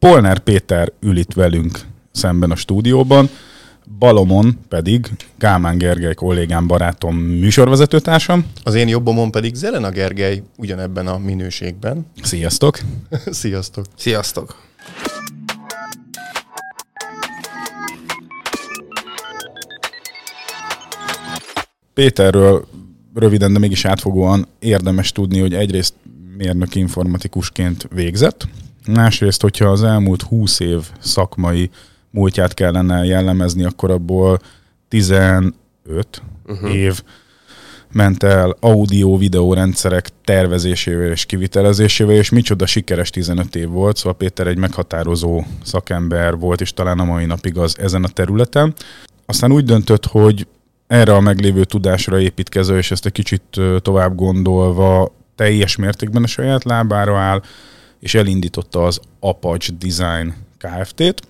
Polnár Péter ül itt velünk szemben a stúdióban, balomon pedig Kálmán Gergely kollégám, barátom, műsorvezetőtársam. Az én jobbomon pedig Zelena Gergely ugyanebben a minőségben. Sziasztok! Sziasztok! Sziasztok! Péterről röviden, de mégis átfogóan érdemes tudni, hogy egyrészt mérnök informatikusként végzett, másrészt, hogyha az elmúlt 20 év szakmai múltját kellene jellemezni, akkor abból 15 uh-huh. év ment el audio-videó rendszerek tervezésével és kivitelezésével, és micsoda sikeres 15 év volt, szóval Péter egy meghatározó szakember volt, és talán a mai napig az ezen a területen. Aztán úgy döntött, hogy erre a meglévő tudásra építkező, és ezt egy kicsit tovább gondolva teljes mértékben a saját lábára áll, és elindította az Apache Design Kft-t,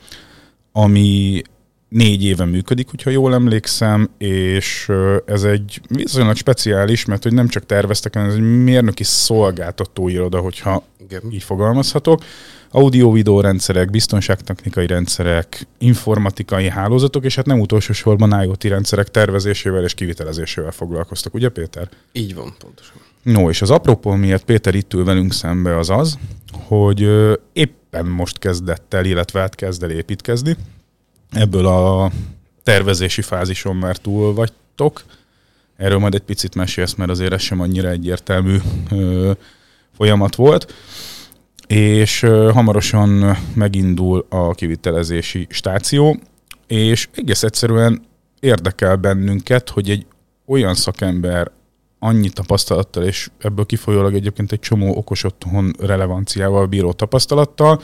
ami négy éve működik, hogyha jól emlékszem, és ez egy viszonylag speciális, mert hogy nem csak terveztek, hanem ez egy mérnöki szolgáltató iroda, hogyha Igen. így fogalmazhatok. Audio-videó rendszerek, biztonságtechnikai rendszerek, informatikai hálózatok, és hát nem utolsó sorban IoT rendszerek tervezésével és kivitelezésével foglalkoztak, ugye Péter? Így van, pontosan. No, és az apropó miért Péter itt ül velünk szembe az az, hogy éppen most kezdett el, illetve hát kezd el építkezni. Ebből a tervezési fázison már túl vagytok. Erről majd egy picit mesélsz, mert azért ez sem annyira egyértelmű folyamat volt. És hamarosan megindul a kivitelezési stáció, és egész egyszerűen érdekel bennünket, hogy egy olyan szakember annyi tapasztalattal, és ebből kifolyólag egyébként egy csomó okos otthon relevanciával bíró tapasztalattal,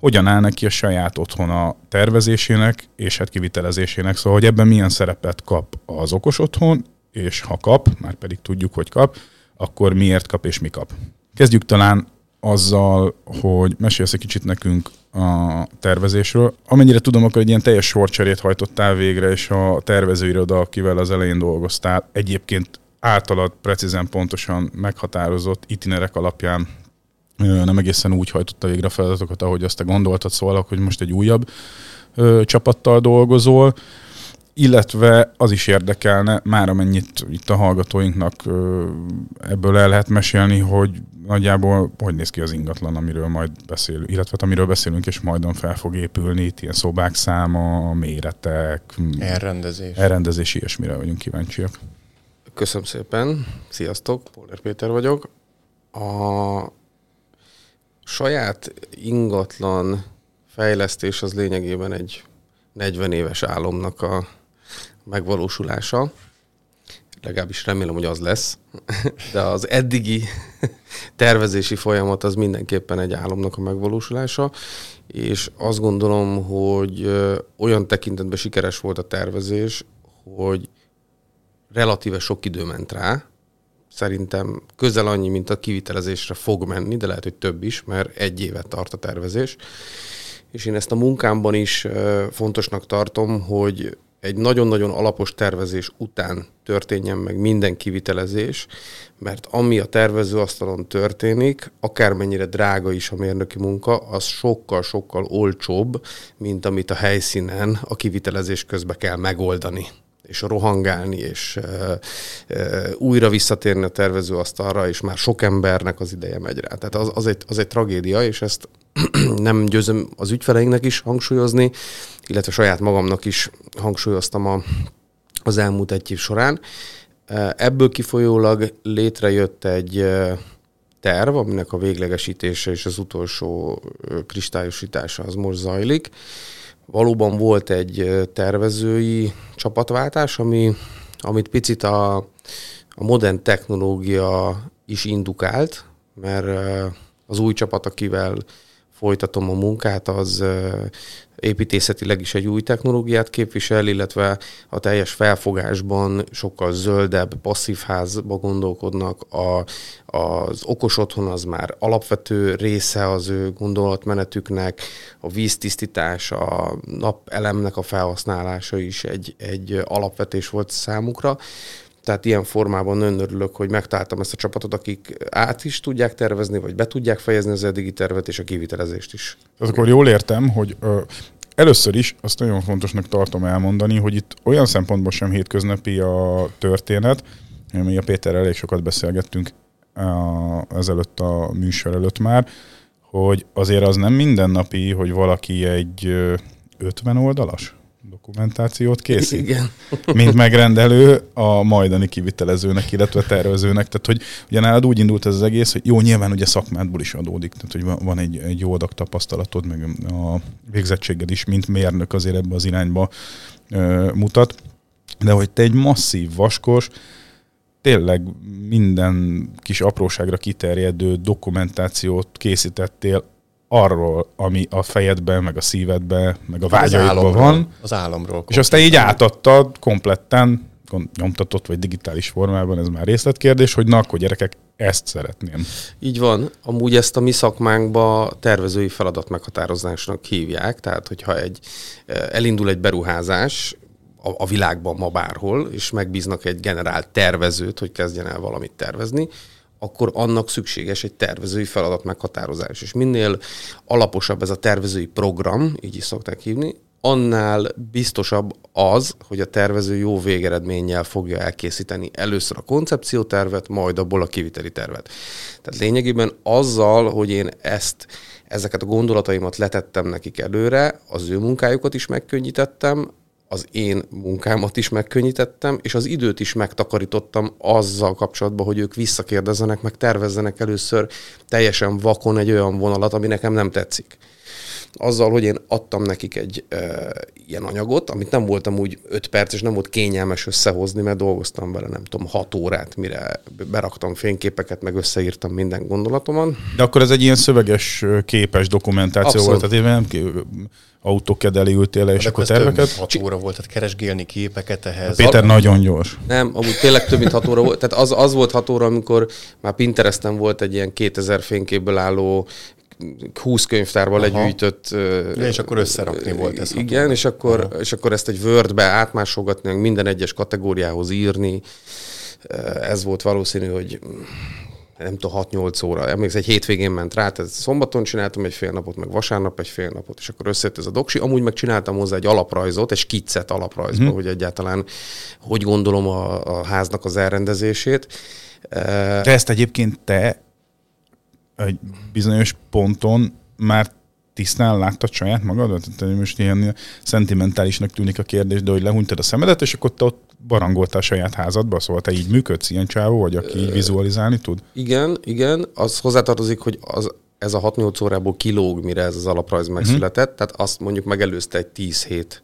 hogyan áll neki a saját otthona tervezésének és hát kivitelezésének. Szóval, hogy ebben milyen szerepet kap az okos otthon, és ha kap, már pedig tudjuk, hogy kap, akkor miért kap és mi kap. Kezdjük talán azzal, hogy mesélsz egy kicsit nekünk a tervezésről. Amennyire tudom, akkor egy ilyen teljes sorcserét hajtottál végre, és a tervezőiroda, akivel az elején dolgoztál, egyébként általad precízen pontosan meghatározott itinerek alapján nem egészen úgy hajtotta végre a feladatokat, ahogy azt te gondoltad, szóval, hogy most egy újabb ö, csapattal dolgozol, illetve az is érdekelne, már amennyit itt a hallgatóinknak ö, ebből el lehet mesélni, hogy nagyjából hogy néz ki az ingatlan, amiről majd beszélünk, illetve hát amiről beszélünk, és majdon fel fog épülni, itt ilyen szobák száma, méretek, elrendezés, elrendezés ilyesmire vagyunk kíváncsiak. Köszönöm szépen, sziasztok, Póler Péter vagyok. A saját ingatlan fejlesztés az lényegében egy 40 éves álomnak a megvalósulása. Legalábbis remélem, hogy az lesz. De az eddigi tervezési folyamat az mindenképpen egy álomnak a megvalósulása, és azt gondolom, hogy olyan tekintetben sikeres volt a tervezés, hogy relatíve sok idő ment rá, szerintem közel annyi, mint a kivitelezésre fog menni, de lehet, hogy több is, mert egy évet tart a tervezés. És én ezt a munkámban is fontosnak tartom, hogy egy nagyon-nagyon alapos tervezés után történjen meg minden kivitelezés, mert ami a tervezőasztalon történik, akármennyire drága is a mérnöki munka, az sokkal-sokkal olcsóbb, mint amit a helyszínen a kivitelezés közben kell megoldani és rohangálni, és e, e, újra visszatérni a tervezőasztalra, és már sok embernek az ideje megy rá. Tehát az, az, egy, az egy tragédia, és ezt nem győzöm az ügyfeleinknek is hangsúlyozni, illetve saját magamnak is hangsúlyoztam a, az elmúlt egy év során. Ebből kifolyólag létrejött egy terv, aminek a véglegesítése és az utolsó kristályosítása az most zajlik, valóban volt egy tervezői csapatváltás, ami, amit picit a, a modern technológia is indukált, mert az új csapat, akivel folytatom a munkát, az építészetileg is egy új technológiát képvisel, illetve a teljes felfogásban sokkal zöldebb, passzív házba gondolkodnak. A, az okos otthon az már alapvető része az ő gondolatmenetüknek, a víztisztítás, a napelemnek a felhasználása is egy, egy alapvetés volt számukra. Tehát ilyen formában nagyon örülök, hogy megtaláltam ezt a csapatot, akik át is tudják tervezni, vagy be tudják fejezni az eddigi tervet és a kivitelezést is. Az akkor jól értem, hogy ö, először is azt nagyon fontosnak tartom elmondani, hogy itt olyan szempontból sem hétköznapi a történet, mi a Péterrel elég sokat beszélgettünk a, ezelőtt a műsor előtt már, hogy azért az nem mindennapi, hogy valaki egy 50 oldalas dokumentációt készít. Igen. Mint megrendelő a majdani kivitelezőnek, illetve tervezőnek. Tehát, hogy ugye nálad úgy indult ez az egész, hogy jó, nyilván ugye szakmádból is adódik, tehát, hogy van egy, egy jó adag tapasztalatod, meg a végzettséged is, mint mérnök azért ebbe az irányba ö, mutat. De hogy te egy masszív, vaskos, tényleg minden kis apróságra kiterjedő dokumentációt készítettél arról, ami a fejedben, meg a szívedben, meg a vágyaidban van. Az államról. És azt te így átadtad kompletten, nyomtatott vagy digitális formában, ez már részletkérdés, hogy na akkor gyerekek, ezt szeretném. Így van. Amúgy ezt a mi szakmánkba tervezői feladat meghatározásnak hívják, tehát hogyha egy elindul egy beruházás, a, a világban ma bárhol, és megbíznak egy generál tervezőt, hogy kezdjen el valamit tervezni, akkor annak szükséges egy tervezői feladat meghatározás. És minél alaposabb ez a tervezői program, így is szokták hívni, annál biztosabb az, hogy a tervező jó végeredménnyel fogja elkészíteni először a koncepciótervet, majd abból a kiviteli tervet. Tehát lényegében azzal, hogy én ezt, ezeket a gondolataimat letettem nekik előre, az ő munkájukat is megkönnyítettem, az én munkámat is megkönnyítettem, és az időt is megtakarítottam azzal kapcsolatban, hogy ők visszakérdezzenek, meg tervezzenek először teljesen vakon egy olyan vonalat, ami nekem nem tetszik. Azzal, hogy én adtam nekik egy e, ilyen anyagot, amit nem voltam úgy 5 perc, és nem volt kényelmes összehozni, mert dolgoztam vele, nem tudom, 6 órát, mire beraktam fényképeket, meg összeírtam minden gondolatomat. De akkor ez egy ilyen szöveges, képes dokumentáció Abszolút. volt, tehát nem autóked elé ültél le, és akkor terveket. 6 óra volt, tehát keresgélni képeket ehhez. Péter a... nagyon gyors. Nem, amúgy tényleg több mint 6 óra volt. Tehát az, az volt 6 óra, amikor már Pinteresten volt egy ilyen 2000 fényképből álló 20 könyvtárba legyűjtött... Ja, és akkor összerakni volt ez. Igen, és akkor, és akkor ezt egy Wordbe átmásolgatni, minden egyes kategóriához írni. Ez volt valószínű, hogy nem tudom, 6-8 óra. Emlékszem, egy hétvégén ment rá, tehát szombaton csináltam egy fél napot, meg vasárnap egy fél napot, és akkor összejött ez a doksi. Amúgy meg csináltam hozzá egy alaprajzot, egy skiccet alaprajzba, mm. hogy egyáltalán hogy gondolom a, a háznak az elrendezését. De ezt egyébként te egy bizonyos ponton már tisztán láttad saját magadat? Tehát most ilyen szentimentálisnak tűnik a kérdés, de hogy lehúnytad a szemedet, és akkor te ott barangoltál saját házadba, szóval te így működsz, ilyen csávó vagy, aki így vizualizálni tud? Igen, igen. Az hozzátartozik, hogy az, ez a 6-8 órából kilóg, mire ez az alaprajz megszületett, uh-huh. tehát azt mondjuk megelőzte egy 10 hét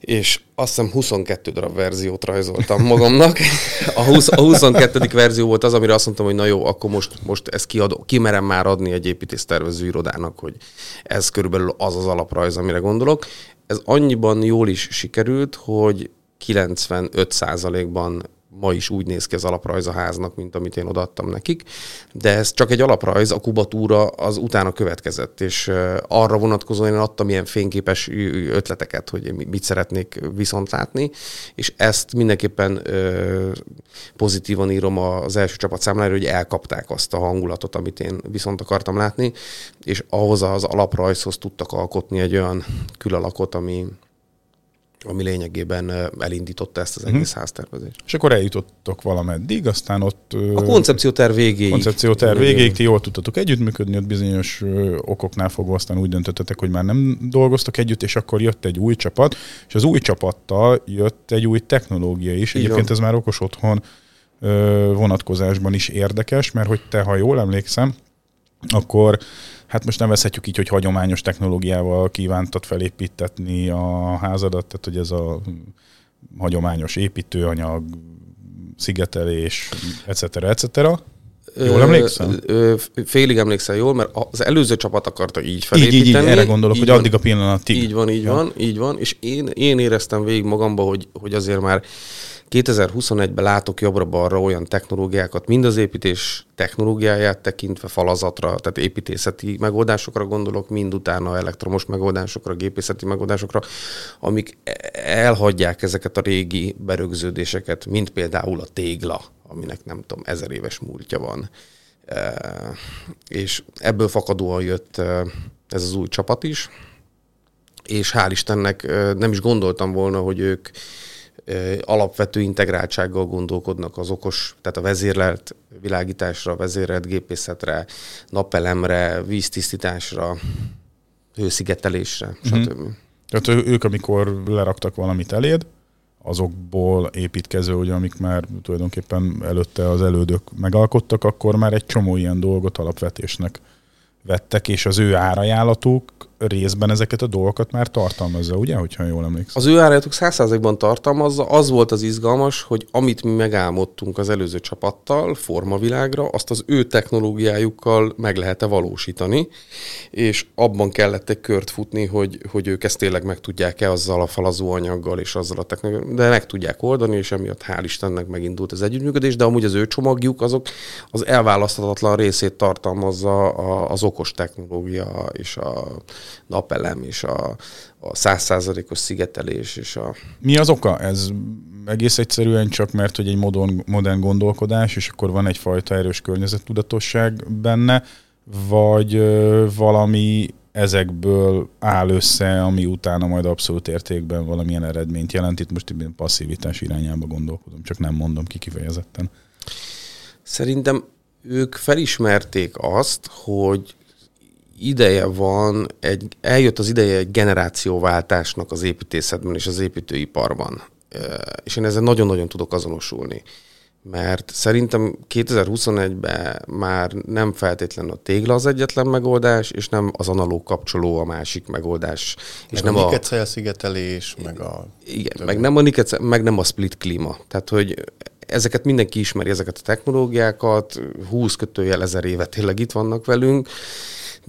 és azt hiszem 22 darab verziót rajzoltam magamnak. A, 20, a 22. verzió volt az, amire azt mondtam, hogy na jó, akkor most, most ezt kiadom, kimerem már adni egy építésztervező irodának, hogy ez körülbelül az az alaprajz, amire gondolok. Ez annyiban jól is sikerült, hogy 95%-ban ma is úgy néz ki az alaprajz a háznak, mint amit én odaadtam nekik, de ez csak egy alaprajz, a kubatúra az utána következett, és arra vonatkozóan én adtam ilyen fényképes ötleteket, hogy mit szeretnék viszont látni, és ezt mindenképpen pozitívan írom az első csapat számlára, hogy elkapták azt a hangulatot, amit én viszont akartam látni, és ahhoz az alaprajzhoz tudtak alkotni egy olyan külalakot, ami, ami lényegében elindította ezt az mhm. egész hmm. háztervezést. És akkor eljutottok valameddig, aztán ott... A koncepcióterv végéig. Koncepcióterv végéig, ti jól tudtatok együttműködni, ott bizonyos okoknál fogva aztán úgy döntöttetek, hogy már nem dolgoztok együtt, és akkor jött egy új csapat, és az új csapattal jött egy új technológia is. Egyébként ez már okos otthon vonatkozásban is érdekes, mert hogy te, ha jól emlékszem, akkor hát most nevezhetjük így, hogy hagyományos technológiával kívántad felépítetni a házadat, tehát hogy ez a hagyományos építőanyag, szigetelés, etc. etc. Jól emlékszem? Ö, félig emlékszel jól, mert az előző csapat akarta így felépíteni. Így, így, így erre gondolok, így hogy van, addig a pillanatig. Így van, így ja. van, így van, és én, én éreztem végig magamba, hogy, hogy azért már 2021-ben látok jobbra-balra olyan technológiákat, mind az építés technológiáját tekintve falazatra, tehát építészeti megoldásokra gondolok, mind utána elektromos megoldásokra, gépészeti megoldásokra, amik elhagyják ezeket a régi berögződéseket, mint például a tégla, aminek nem tudom, ezer éves múltja van. És ebből fakadóan jött ez az új csapat is, és hál' Istennek nem is gondoltam volna, hogy ők alapvető integráltsággal gondolkodnak az okos, tehát a vezérlelt világításra, vezérlelt gépészetre, napelemre, víztisztításra, hőszigetelésre, mm-hmm. stb. Tehát ők, amikor leraktak valamit eléd, azokból építkező, ugye, amik már tulajdonképpen előtte az elődök megalkottak, akkor már egy csomó ilyen dolgot alapvetésnek vettek, és az ő árajánlatuk részben ezeket a dolgokat már tartalmazza, ugye, hogyha jól emlékszem? Az ő árajánlatuk százszázalékban tartalmazza, az volt az izgalmas, hogy amit mi megálmodtunk az előző csapattal, formavilágra, azt az ő technológiájukkal meg lehet-e valósítani, és abban kellett egy kört futni, hogy, hogy ők ezt tényleg meg tudják-e azzal a falazó anyaggal és azzal a technológiával, de meg tudják oldani, és emiatt hál' Istennek megindult az együttműködés, de amúgy az ő csomagjuk azok az elválaszthatatlan részét tartalmazza az okos technológia és a napelem és a, százszázalékos szigetelés és a... Mi az oka? Ez egész egyszerűen csak mert, hogy egy modern, modern gondolkodás, és akkor van egyfajta erős környezettudatosság benne, vagy valami ezekből áll össze, ami utána majd abszolút értékben valamilyen eredményt jelent. Itt most egy passzivitás irányába gondolkodom, csak nem mondom ki kifejezetten. Szerintem ők felismerték azt, hogy ideje van, egy, eljött az ideje egy generációváltásnak az építészetben és az építőiparban. És én ezzel nagyon-nagyon tudok azonosulni. Mert szerintem 2021-ben már nem feltétlenül a tégla az egyetlen megoldás, és nem az analóg kapcsoló a másik megoldás. Meg és nem a nikecel szigetelés, meg a... Igen, meg nem a nikecel, meg nem a split klíma. Tehát, hogy ezeket mindenki ismeri, ezeket a technológiákat, 20 kötőjel ezer éve tényleg itt vannak velünk,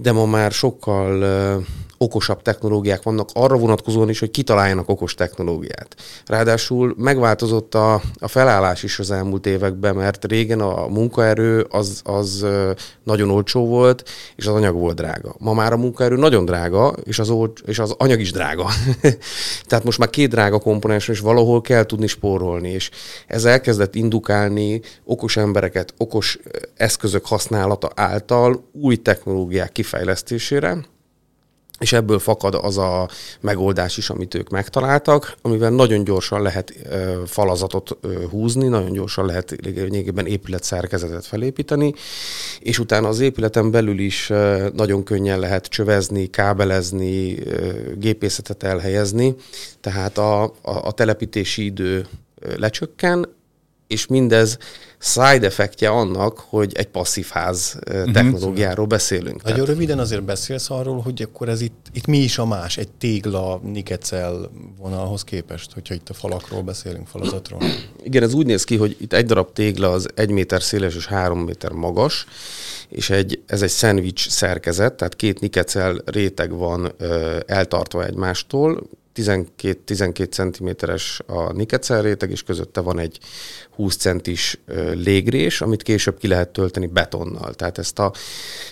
de ma már sokkal okosabb technológiák vannak arra vonatkozóan is, hogy kitaláljanak okos technológiát. Ráadásul megváltozott a, a felállás is az elmúlt években, mert régen a munkaerő az, az nagyon olcsó volt, és az anyag volt drága. Ma már a munkaerő nagyon drága, és az, olcs, és az anyag is drága. Tehát most már két drága komponens, és valahol kell tudni spórolni, és ez elkezdett indukálni okos embereket, okos eszközök használata által új technológiák kifejlesztésére, és ebből fakad az a megoldás is, amit ők megtaláltak, amivel nagyon gyorsan lehet ö, falazatot ö, húzni, nagyon gyorsan lehet lényegében épületszerkezetet felépíteni, és utána az épületen belül is ö, nagyon könnyen lehet csövezni, kábelezni, ö, gépészetet elhelyezni, tehát a, a, a telepítési idő lecsökken, és mindez side effektje annak, hogy egy passzív ház uh-huh. technológiáról beszélünk. Nagyon Tehát... röviden azért beszélsz arról, hogy akkor ez itt, itt mi is a más, egy tégla, nikecel vonalhoz képest, hogyha itt a falakról beszélünk, falazatról. Igen, ez úgy néz ki, hogy itt egy darab tégla az egy méter széles és három méter magas, és egy, ez egy szendvics szerkezet, tehát két nikecel réteg van ö, eltartva egymástól, 12-12 cm-es a nikecel réteg, és közötte van egy 20 centis légrés, amit később ki lehet tölteni betonnal. Tehát ezt a,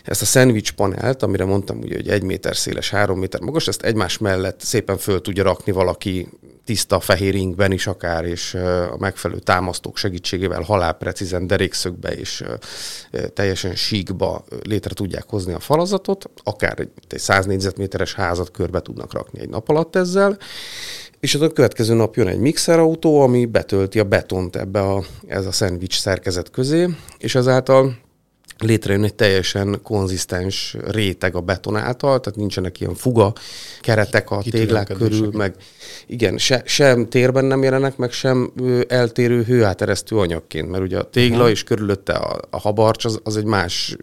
ezt a szendvics panelt, amire mondtam, ugye, hogy egy méter széles, három méter magas, ezt egymás mellett szépen föl tudja rakni valaki tiszta fehér inkben is akár, és a megfelelő támasztók segítségével halálprecízen derékszögbe és teljesen síkba létre tudják hozni a falazatot, akár egy, egy 100 négyzetméteres házat körbe tudnak rakni egy nap alatt ezzel, és a következő nap jön egy mixerautó, ami betölti a betont ebbe a, ez a szendvics szerkezet közé, és ezáltal létrejön egy teljesen konzisztens réteg a beton által, tehát nincsenek ilyen fuga keretek a téglák körül, meg igen, se, sem térben nem jelenek, meg sem eltérő hőáteresztő anyagként, mert ugye a tégla uh-huh. és körülötte a, a habarcs az, az egy más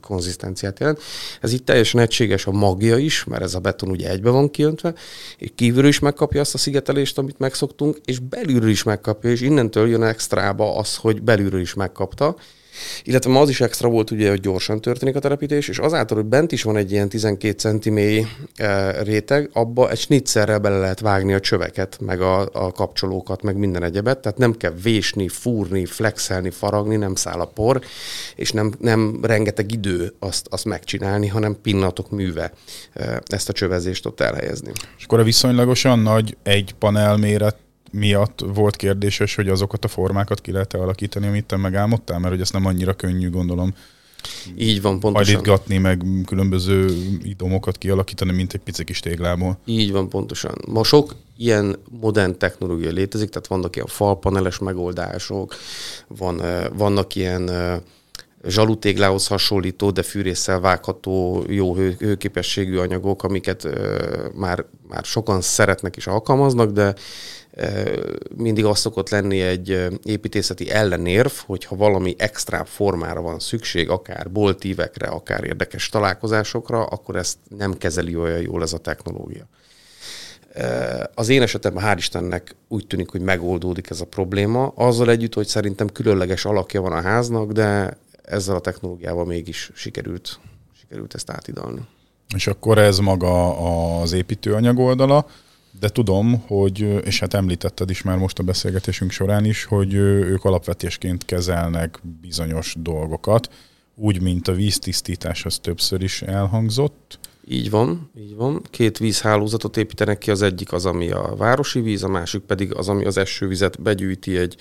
konzisztenciát jelent. Ez itt teljesen egységes a magja is, mert ez a beton ugye egybe van kiöntve, és kívülről is megkapja azt a szigetelést, amit megszoktunk, és belülről is megkapja, és innentől jön extrába az, hogy belülről is megkapta, Illetve ma az is extra volt ugye, hogy gyorsan történik a telepítés, és azáltal, hogy bent is van egy ilyen 12 centi mély e, réteg, abba egy snitzerrel bele lehet vágni a csöveket, meg a, a kapcsolókat, meg minden egyebet, tehát nem kell vésni, fúrni, flexelni, faragni, nem száll a por, és nem, nem rengeteg idő azt, azt megcsinálni, hanem pillanatok műve e, ezt a csövezést ott elhelyezni. És akkor a viszonylagosan nagy egy panel méret miatt volt kérdéses, hogy azokat a formákat ki lehet alakítani, amit te megálmodtál, mert hogy ezt nem annyira könnyű, gondolom. Így van, pontosan. Hajlítgatni, meg különböző idomokat kialakítani, mint egy pici kis téglából. Így van, pontosan. Ma sok ilyen modern technológia létezik, tehát vannak ilyen falpaneles megoldások, van, vannak ilyen zsalutéglához hasonlító, de fűrészsel vágható, jó hő, hőképességű anyagok, amiket ö, már, már sokan szeretnek és alkalmaznak, de mindig az szokott lenni egy építészeti ellenérv, hogyha valami extra formára van szükség, akár boltívekre, akár érdekes találkozásokra, akkor ezt nem kezeli olyan jól ez a technológia. Az én esetemben hál' Istennek úgy tűnik, hogy megoldódik ez a probléma, azzal együtt, hogy szerintem különleges alakja van a háznak, de ezzel a technológiával mégis sikerült, sikerült ezt átidalni. És akkor ez maga az építőanyag oldala, de tudom, hogy, és hát említetted is már most a beszélgetésünk során is, hogy ők alapvetésként kezelnek bizonyos dolgokat, úgy, mint a víztisztítás, az többször is elhangzott. Így van, így van. Két vízhálózatot építenek ki, az egyik az, ami a városi víz, a másik pedig az, ami az esővizet begyűjti egy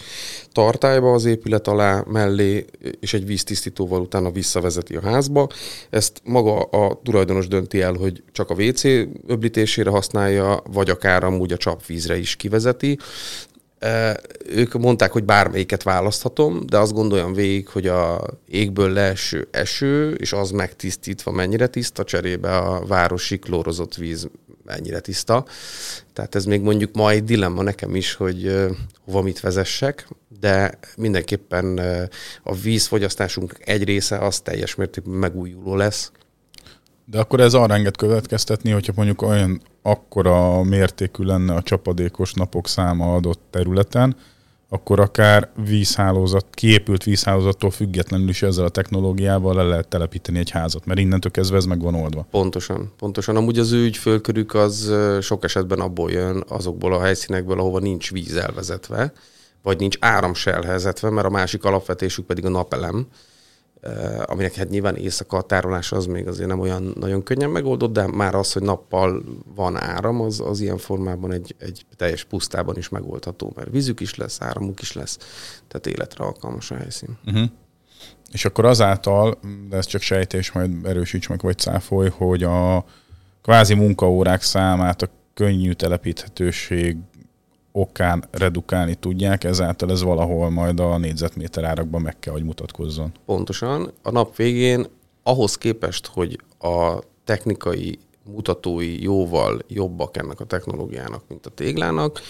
tartályba az épület alá mellé, és egy víztisztítóval utána visszavezeti a házba. Ezt maga a tulajdonos dönti el, hogy csak a WC öblítésére használja, vagy akár amúgy a csapvízre is kivezeti. Ők mondták, hogy bármelyiket választhatom, de azt gondoljam végig, hogy a égből leeső eső, és az megtisztítva mennyire tiszta, cserébe a városi klórozott víz mennyire tiszta. Tehát ez még mondjuk ma egy dilemma nekem is, hogy hova mit vezessek, de mindenképpen a vízfogyasztásunk egy része az teljes mértékben megújuló lesz, de akkor ez arra enged következtetni, hogyha mondjuk olyan akkora mértékű lenne a csapadékos napok száma adott területen, akkor akár vízhálózat, kiépült vízhálózattól függetlenül is ezzel a technológiával le lehet telepíteni egy házat, mert innentől kezdve ez meg van oldva. Pontosan, pontosan. Amúgy az ő ügyfölkörük az sok esetben abból jön, azokból a helyszínekből, ahova nincs víz elvezetve, vagy nincs áram mert a másik alapvetésük pedig a napelem aminek hát nyilván éjszaka a tárolás az még azért nem olyan nagyon könnyen megoldott, de már az, hogy nappal van áram, az, az ilyen formában egy, egy teljes pusztában is megoldható, mert vízük is lesz, áramuk is lesz, tehát életre alkalmas a helyszín. Uh-huh. És akkor azáltal, de ez csak sejtés, majd erősíts meg, vagy cáfolj, hogy a kvázi munkaórák számát a könnyű telepíthetőség okán redukálni tudják, ezáltal ez valahol majd a négyzetméter árakban meg kell, hogy mutatkozzon. Pontosan. A nap végén ahhoz képest, hogy a technikai mutatói jóval jobbak ennek a technológiának, mint a téglának,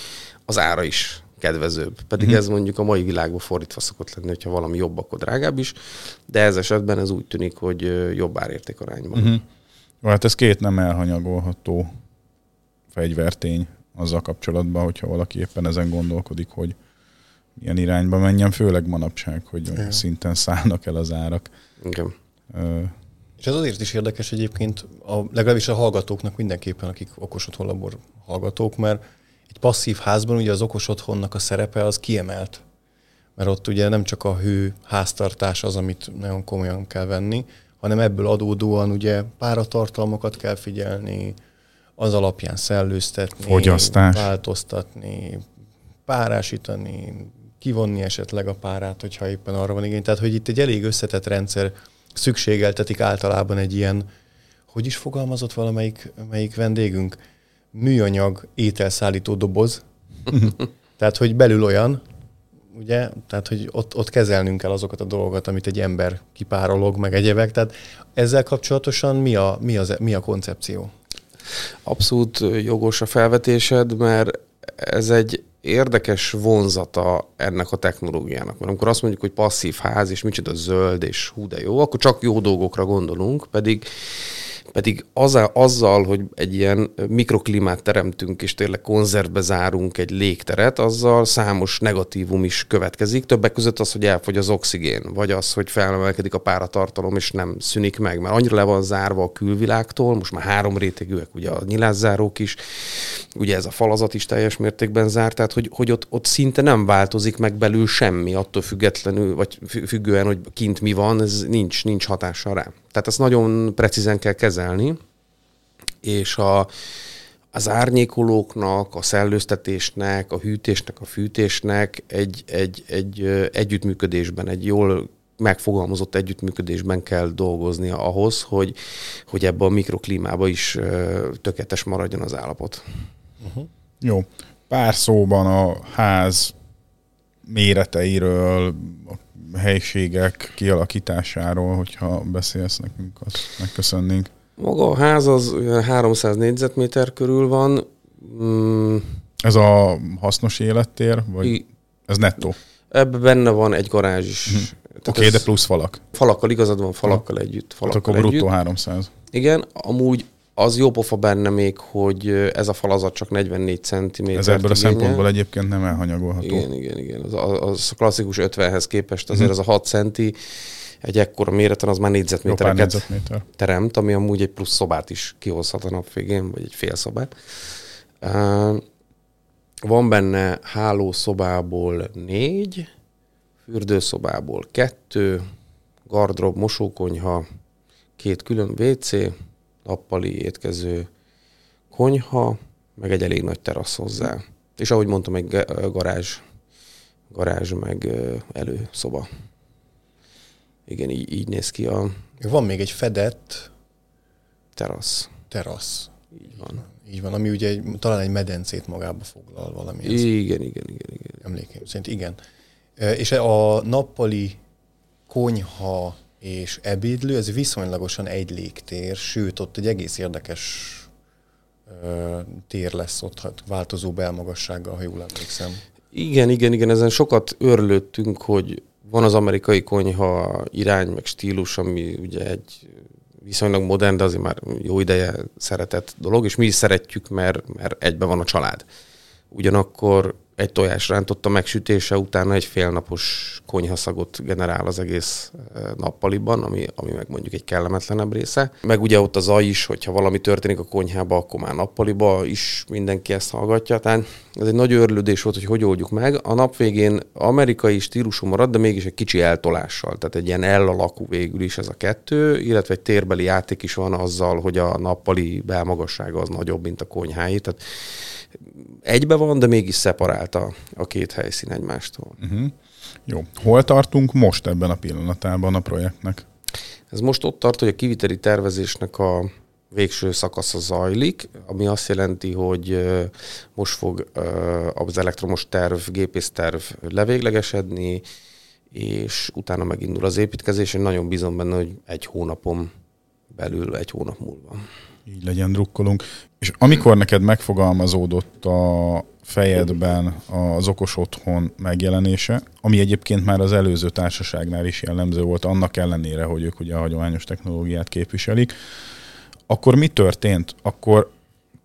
az ára is kedvezőbb. Pedig uh-huh. ez mondjuk a mai világban fordítva szokott lenni, hogyha valami jobb, akkor drágább is, de ez esetben ez úgy tűnik, hogy jobb árértékarányban. Uh-huh. Hát ez két nem elhanyagolható fegyvertény azzal kapcsolatban, hogyha valaki éppen ezen gondolkodik, hogy milyen irányba menjen, főleg manapság, hogy olyan szinten szállnak el az árak. Igen. Uh, és ez azért is érdekes egyébként, a, legalábbis a hallgatóknak mindenképpen, akik okos otthonlabor hallgatók, mert egy passzív házban ugye az okos otthonnak a szerepe az kiemelt. Mert ott ugye nem csak a hő háztartás az, amit nagyon komolyan kell venni, hanem ebből adódóan ugye páratartalmakat kell figyelni, az alapján szellőztetni, Fogyasztás. változtatni, párásítani, kivonni esetleg a párát, hogyha éppen arra van igény. Tehát, hogy itt egy elég összetett rendszer szükségeltetik általában egy ilyen, hogy is fogalmazott valamelyik melyik vendégünk, műanyag ételszállító doboz. Tehát, hogy belül olyan, ugye, tehát, hogy ott, ott kezelnünk kell azokat a dolgokat, amit egy ember kipárolog, meg egyebek. Tehát ezzel kapcsolatosan mi a, mi, az, mi a koncepció? Abszolút jogos a felvetésed, mert ez egy érdekes vonzata ennek a technológiának. Mert amikor azt mondjuk, hogy passzív ház, és micsoda zöld, és hú de jó, akkor csak jó dolgokra gondolunk, pedig Pedig az, azzal, hogy egy ilyen mikroklímát teremtünk, és tényleg konzervbe zárunk egy légteret, azzal számos negatívum is következik. Többek között az, hogy elfogy az oxigén, vagy az, hogy felemelkedik a páratartalom, és nem szűnik meg, mert annyira le van zárva a külvilágtól, most már három rétegűek, ugye a nyilászárók is, ugye ez a falazat is teljes mértékben zárt, tehát hogy, hogy ott, ott szinte nem változik meg belül semmi, attól függetlenül, vagy függően, hogy kint mi van, ez nincs, nincs hatással rá. Tehát ezt nagyon precízen kell kezelni, és a, az árnyékolóknak, a szellőztetésnek, a hűtésnek, a fűtésnek egy, egy, egy együttműködésben, egy jól megfogalmazott együttműködésben kell dolgoznia ahhoz, hogy, hogy ebbe a mikroklímába is tökéletes maradjon az állapot. Uh-huh. Jó. Pár szóban a ház méreteiről, a helységek kialakításáról, hogyha beszélsz nekünk, azt megköszönnénk. Maga a ház az 300 négyzetméter körül van. Mm. Ez a hasznos élettér, vagy I... ez nettó? Ebben benne van egy garázs is. Hm. Oké, okay, de plusz falak. Falakkal, igazad van, falakkal együtt. Hát falakkal hát akkor bruttó 300. Igen, amúgy az jó pofa benne még, hogy ez a falazat csak 44 cm. Ez ebből a szempontból egyébként nem elhanyagolható. Igen, igen, igen. Az, az a klasszikus 50-hez képest azért hmm. az a 6 centi egy ekkora méreten az már négyzetmétereket négyzetméter. teremt, ami amúgy egy plusz szobát is kihozhat a nap végén, vagy egy fél szobát. Uh, van benne hálószobából négy, fürdőszobából kettő, gardrób, mosókonyha, két külön WC, nappali étkező konyha, meg egy elég nagy terasz hozzá. És ahogy mondtam, egy garázs, garázs meg előszoba. Igen, így, így néz ki a... Van még egy fedett terasz. Terasz. Így van. Így van, ami ugye egy, talán egy medencét magába foglal valami. Igen, igen, igen, igen. Emlékeim szerint, igen. És a nappali konyha és ebédlő, ez viszonylagosan egy légtér, sőt, ott egy egész érdekes ö, tér lesz ott, hát változó belmagassággal, ha jól emlékszem. Igen, igen, igen, ezen sokat örlődtünk, hogy van az amerikai konyha irány, meg stílus, ami ugye egy viszonylag modern, de azért már jó ideje szeretett dolog, és mi is szeretjük, mert, mert egybe van a család. Ugyanakkor egy tojás rántotta megsütése utána egy félnapos konyhaszagot generál az egész eh, nappaliban, ami, ami meg mondjuk egy kellemetlenebb része. Meg ugye ott az aj is, hogyha valami történik a konyhába, akkor már nappaliba is mindenki ezt hallgatja. Tehát ez egy nagy örlődés volt, hogy hogy oldjuk meg. A nap végén amerikai stílusú marad, de mégis egy kicsi eltolással. Tehát egy ilyen ellalakú végül is ez a kettő, illetve egy térbeli játék is van azzal, hogy a nappali belmagassága az nagyobb, mint a konyhái. Tehát egybe van, de mégis szeparált a, a két helyszín egymástól. Uh-huh. Jó. Hol tartunk most ebben a pillanatában a projektnek? Ez most ott tart, hogy a kiviteli tervezésnek a végső szakasza zajlik, ami azt jelenti, hogy most fog az elektromos terv, gépészterv levéglegesedni, és utána megindul az építkezés. Én nagyon bízom benne, hogy egy hónapon belül, egy hónap múlva. Így legyen, drukkolunk. És amikor neked megfogalmazódott a fejedben az okos otthon megjelenése, ami egyébként már az előző társaságnál is jellemző volt, annak ellenére, hogy ők ugye a hagyományos technológiát képviselik, akkor mi történt? Akkor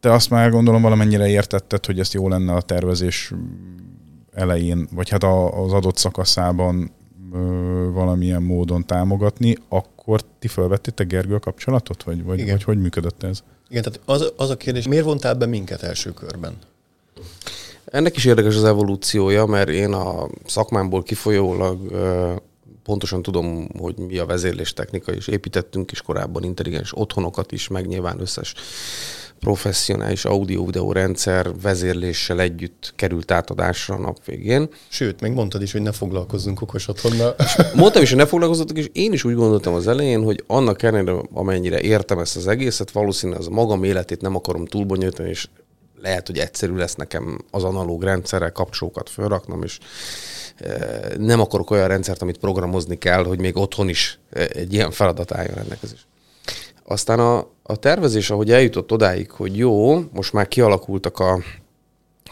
te azt már gondolom valamennyire értetted, hogy ezt jó lenne a tervezés elején, vagy hát az adott szakaszában valamilyen módon támogatni, akkor ti felvettétek Gergő a kapcsolatot, vagy, vagy, vagy hogy működött ez? Igen, tehát az, az a kérdés, miért vontál be minket első körben? Ennek is érdekes az evolúciója, mert én a szakmámból kifolyólag pontosan tudom, hogy mi a vezérlés technika, és építettünk is korábban intelligens otthonokat is, meg nyilván összes professzionális audio-videó rendszer vezérléssel együtt került átadásra a nap végén. Sőt, még mondtad is, hogy ne foglalkozzunk okos otthonnal. Mondtam is, hogy ne foglalkozzatok, és én is úgy gondoltam az elején, hogy annak ellenére, amennyire értem ezt az egészet, valószínűleg az a magam életét nem akarom túlbonyolítani, és lehet, hogy egyszerű lesz nekem az analóg rendszerrel kapcsolókat felraknom, és e, nem akarok olyan rendszert, amit programozni kell, hogy még otthon is e, egy ilyen feladat álljon rendelkezés. Aztán a, a tervezés, ahogy eljutott odáig, hogy jó, most már kialakultak a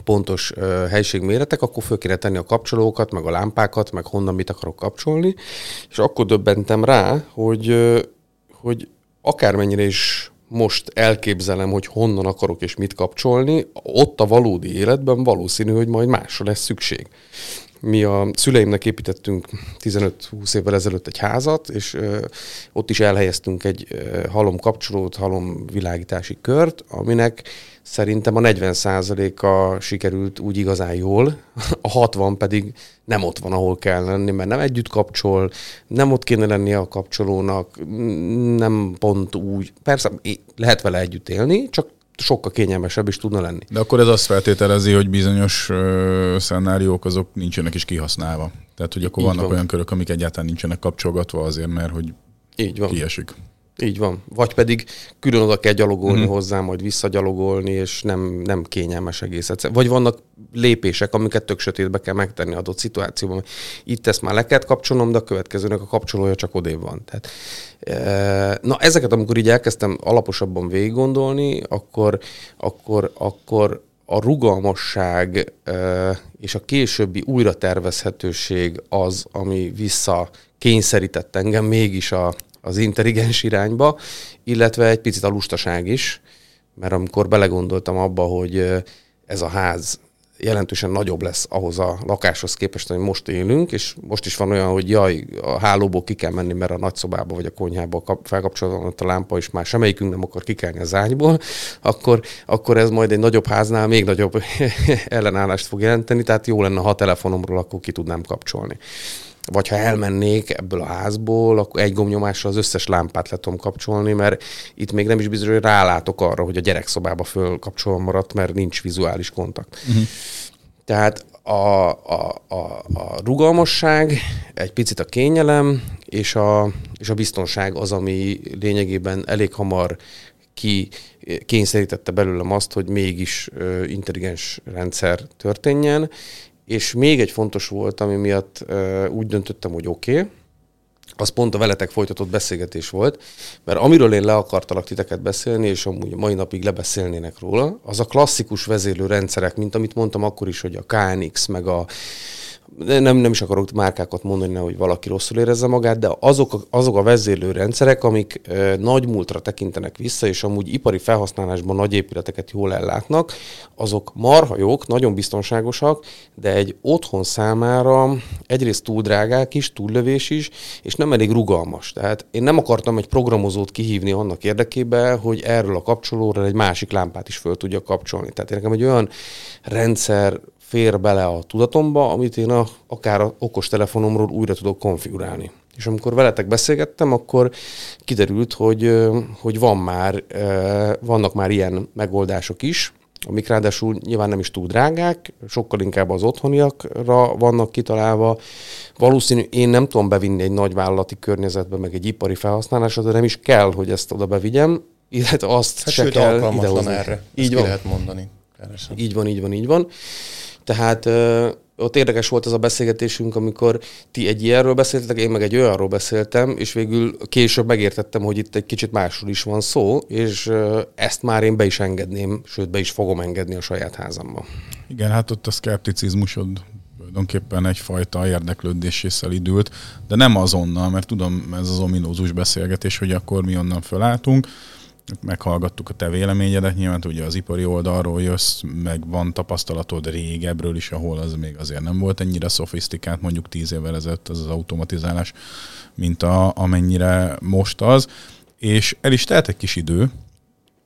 pontos helységméretek, akkor föl kéne tenni a kapcsolókat, meg a lámpákat, meg honnan mit akarok kapcsolni, és akkor döbbentem rá, hogy, uh, hogy akármennyire is most elképzelem, hogy honnan akarok és mit kapcsolni, ott a valódi életben valószínű, hogy majd másra lesz szükség. Mi a szüleimnek építettünk 15-20 évvel ezelőtt egy házat, és ö, ott is elhelyeztünk egy ö, halom kapcsolót, halom világítási kört, aminek szerintem a 40%-a sikerült úgy igazán jól, a 60 pedig nem ott van, ahol kell lenni, mert nem együtt kapcsol, nem ott kéne lennie a kapcsolónak, nem pont úgy. Persze lehet vele együtt élni, csak sokkal kényelmesebb is tudna lenni. De akkor ez azt feltételezi, hogy bizonyos ö, szenáriók azok nincsenek is kihasználva. Tehát, hogy akkor Így vannak van. olyan körök, amik egyáltalán nincsenek kapcsolgatva azért, mert hogy Így van. kiesik. Így van. Vagy pedig külön oda kell gyalogolni mm-hmm. hozzá, majd visszagyalogolni, és nem, nem kényelmes egész egyszer. Vagy vannak lépések, amiket tök sötétbe kell megtenni adott szituációban. Itt ezt már le kell kapcsolnom, de a következőnek a kapcsolója csak odébb van. Tehát, e, na ezeket, amikor így elkezdtem alaposabban végig gondolni, akkor, akkor, akkor a rugalmasság e, és a későbbi újratervezhetőség az, ami vissza kényszerített engem mégis a, az intelligens irányba, illetve egy picit a lustaság is, mert amikor belegondoltam abba, hogy ez a ház jelentősen nagyobb lesz ahhoz a lakáshoz képest, hogy most élünk, és most is van olyan, hogy jaj, a hálóból ki kell menni, mert a nagyszobába vagy a konyhába felkapcsolódott a lámpa, és már semmelyikünk nem akar kikelni az ágyból, akkor, akkor ez majd egy nagyobb háznál még nagyobb ellenállást fog jelenteni, tehát jó lenne, ha a telefonomról akkor ki tudnám kapcsolni vagy ha elmennék ebből a házból, akkor egy gomnyomással az összes lámpát le tudom kapcsolni, mert itt még nem is biztos, hogy rálátok arra, hogy a gyerekszobába fölkapcsolva maradt, mert nincs vizuális kontakt. Uh-huh. Tehát a, a, a, a rugalmasság, egy picit a kényelem, és a, és a biztonság az, ami lényegében elég hamar ki kényszerítette belőlem azt, hogy mégis intelligens rendszer történjen, és még egy fontos volt, ami miatt úgy döntöttem, hogy oké, okay, az pont a veletek folytatott beszélgetés volt, mert amiről én le akartalak titeket beszélni, és amúgy mai napig lebeszélnének róla, az a klasszikus vezérlő rendszerek, mint amit mondtam akkor is, hogy a KNX, meg a nem, nem is akarok márkákat mondani, hogy valaki rosszul érezze magát, de azok azok a vezérlő rendszerek, amik e, nagy múltra tekintenek vissza, és amúgy ipari felhasználásban nagy épületeket jól ellátnak, azok marha jók, nagyon biztonságosak, de egy otthon számára egyrészt túl drágák is, túllövés is, és nem elég rugalmas. Tehát én nem akartam egy programozót kihívni annak érdekében, hogy erről a kapcsolóról egy másik lámpát is föl tudja kapcsolni. Tehát én nekem egy olyan rendszer fér bele a tudatomba, amit én a, akár a okos telefonomról újra tudok konfigurálni. És amikor veletek beszélgettem, akkor kiderült, hogy, hogy van már, vannak már ilyen megoldások is, amik ráadásul nyilván nem is túl drágák, sokkal inkább az otthoniakra vannak kitalálva. Valószínű, én nem tudom bevinni egy nagy vállalati környezetbe, meg egy ipari felhasználásra, de nem is kell, hogy ezt oda bevigyem, illetve azt hát se sőt, kell idehozni. erre. Így van. lehet mondani. Keresem. Így van, így van, így van. Tehát ott érdekes volt ez a beszélgetésünk, amikor ti egy ilyenről beszéltetek, én meg egy olyanról beszéltem, és végül később megértettem, hogy itt egy kicsit másról is van szó, és ezt már én be is engedném, sőt be is fogom engedni a saját házamba. Igen, hát ott a szkepticizmusod tulajdonképpen egyfajta érdeklődéssel időlt, de nem azonnal, mert tudom, ez az ominózus beszélgetés, hogy akkor mi onnan fölálltunk, meghallgattuk a te véleményedet, nyilván ugye az ipari oldalról jössz, meg van tapasztalatod régebről is, ahol az még azért nem volt ennyire szofisztikált, mondjuk tíz évvel ezelőtt az, az automatizálás, mint a, amennyire most az, és el is telt egy kis idő,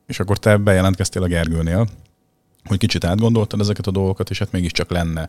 és akkor te bejelentkeztél a Gergőnél, hogy kicsit átgondoltad ezeket a dolgokat, és hát mégiscsak lenne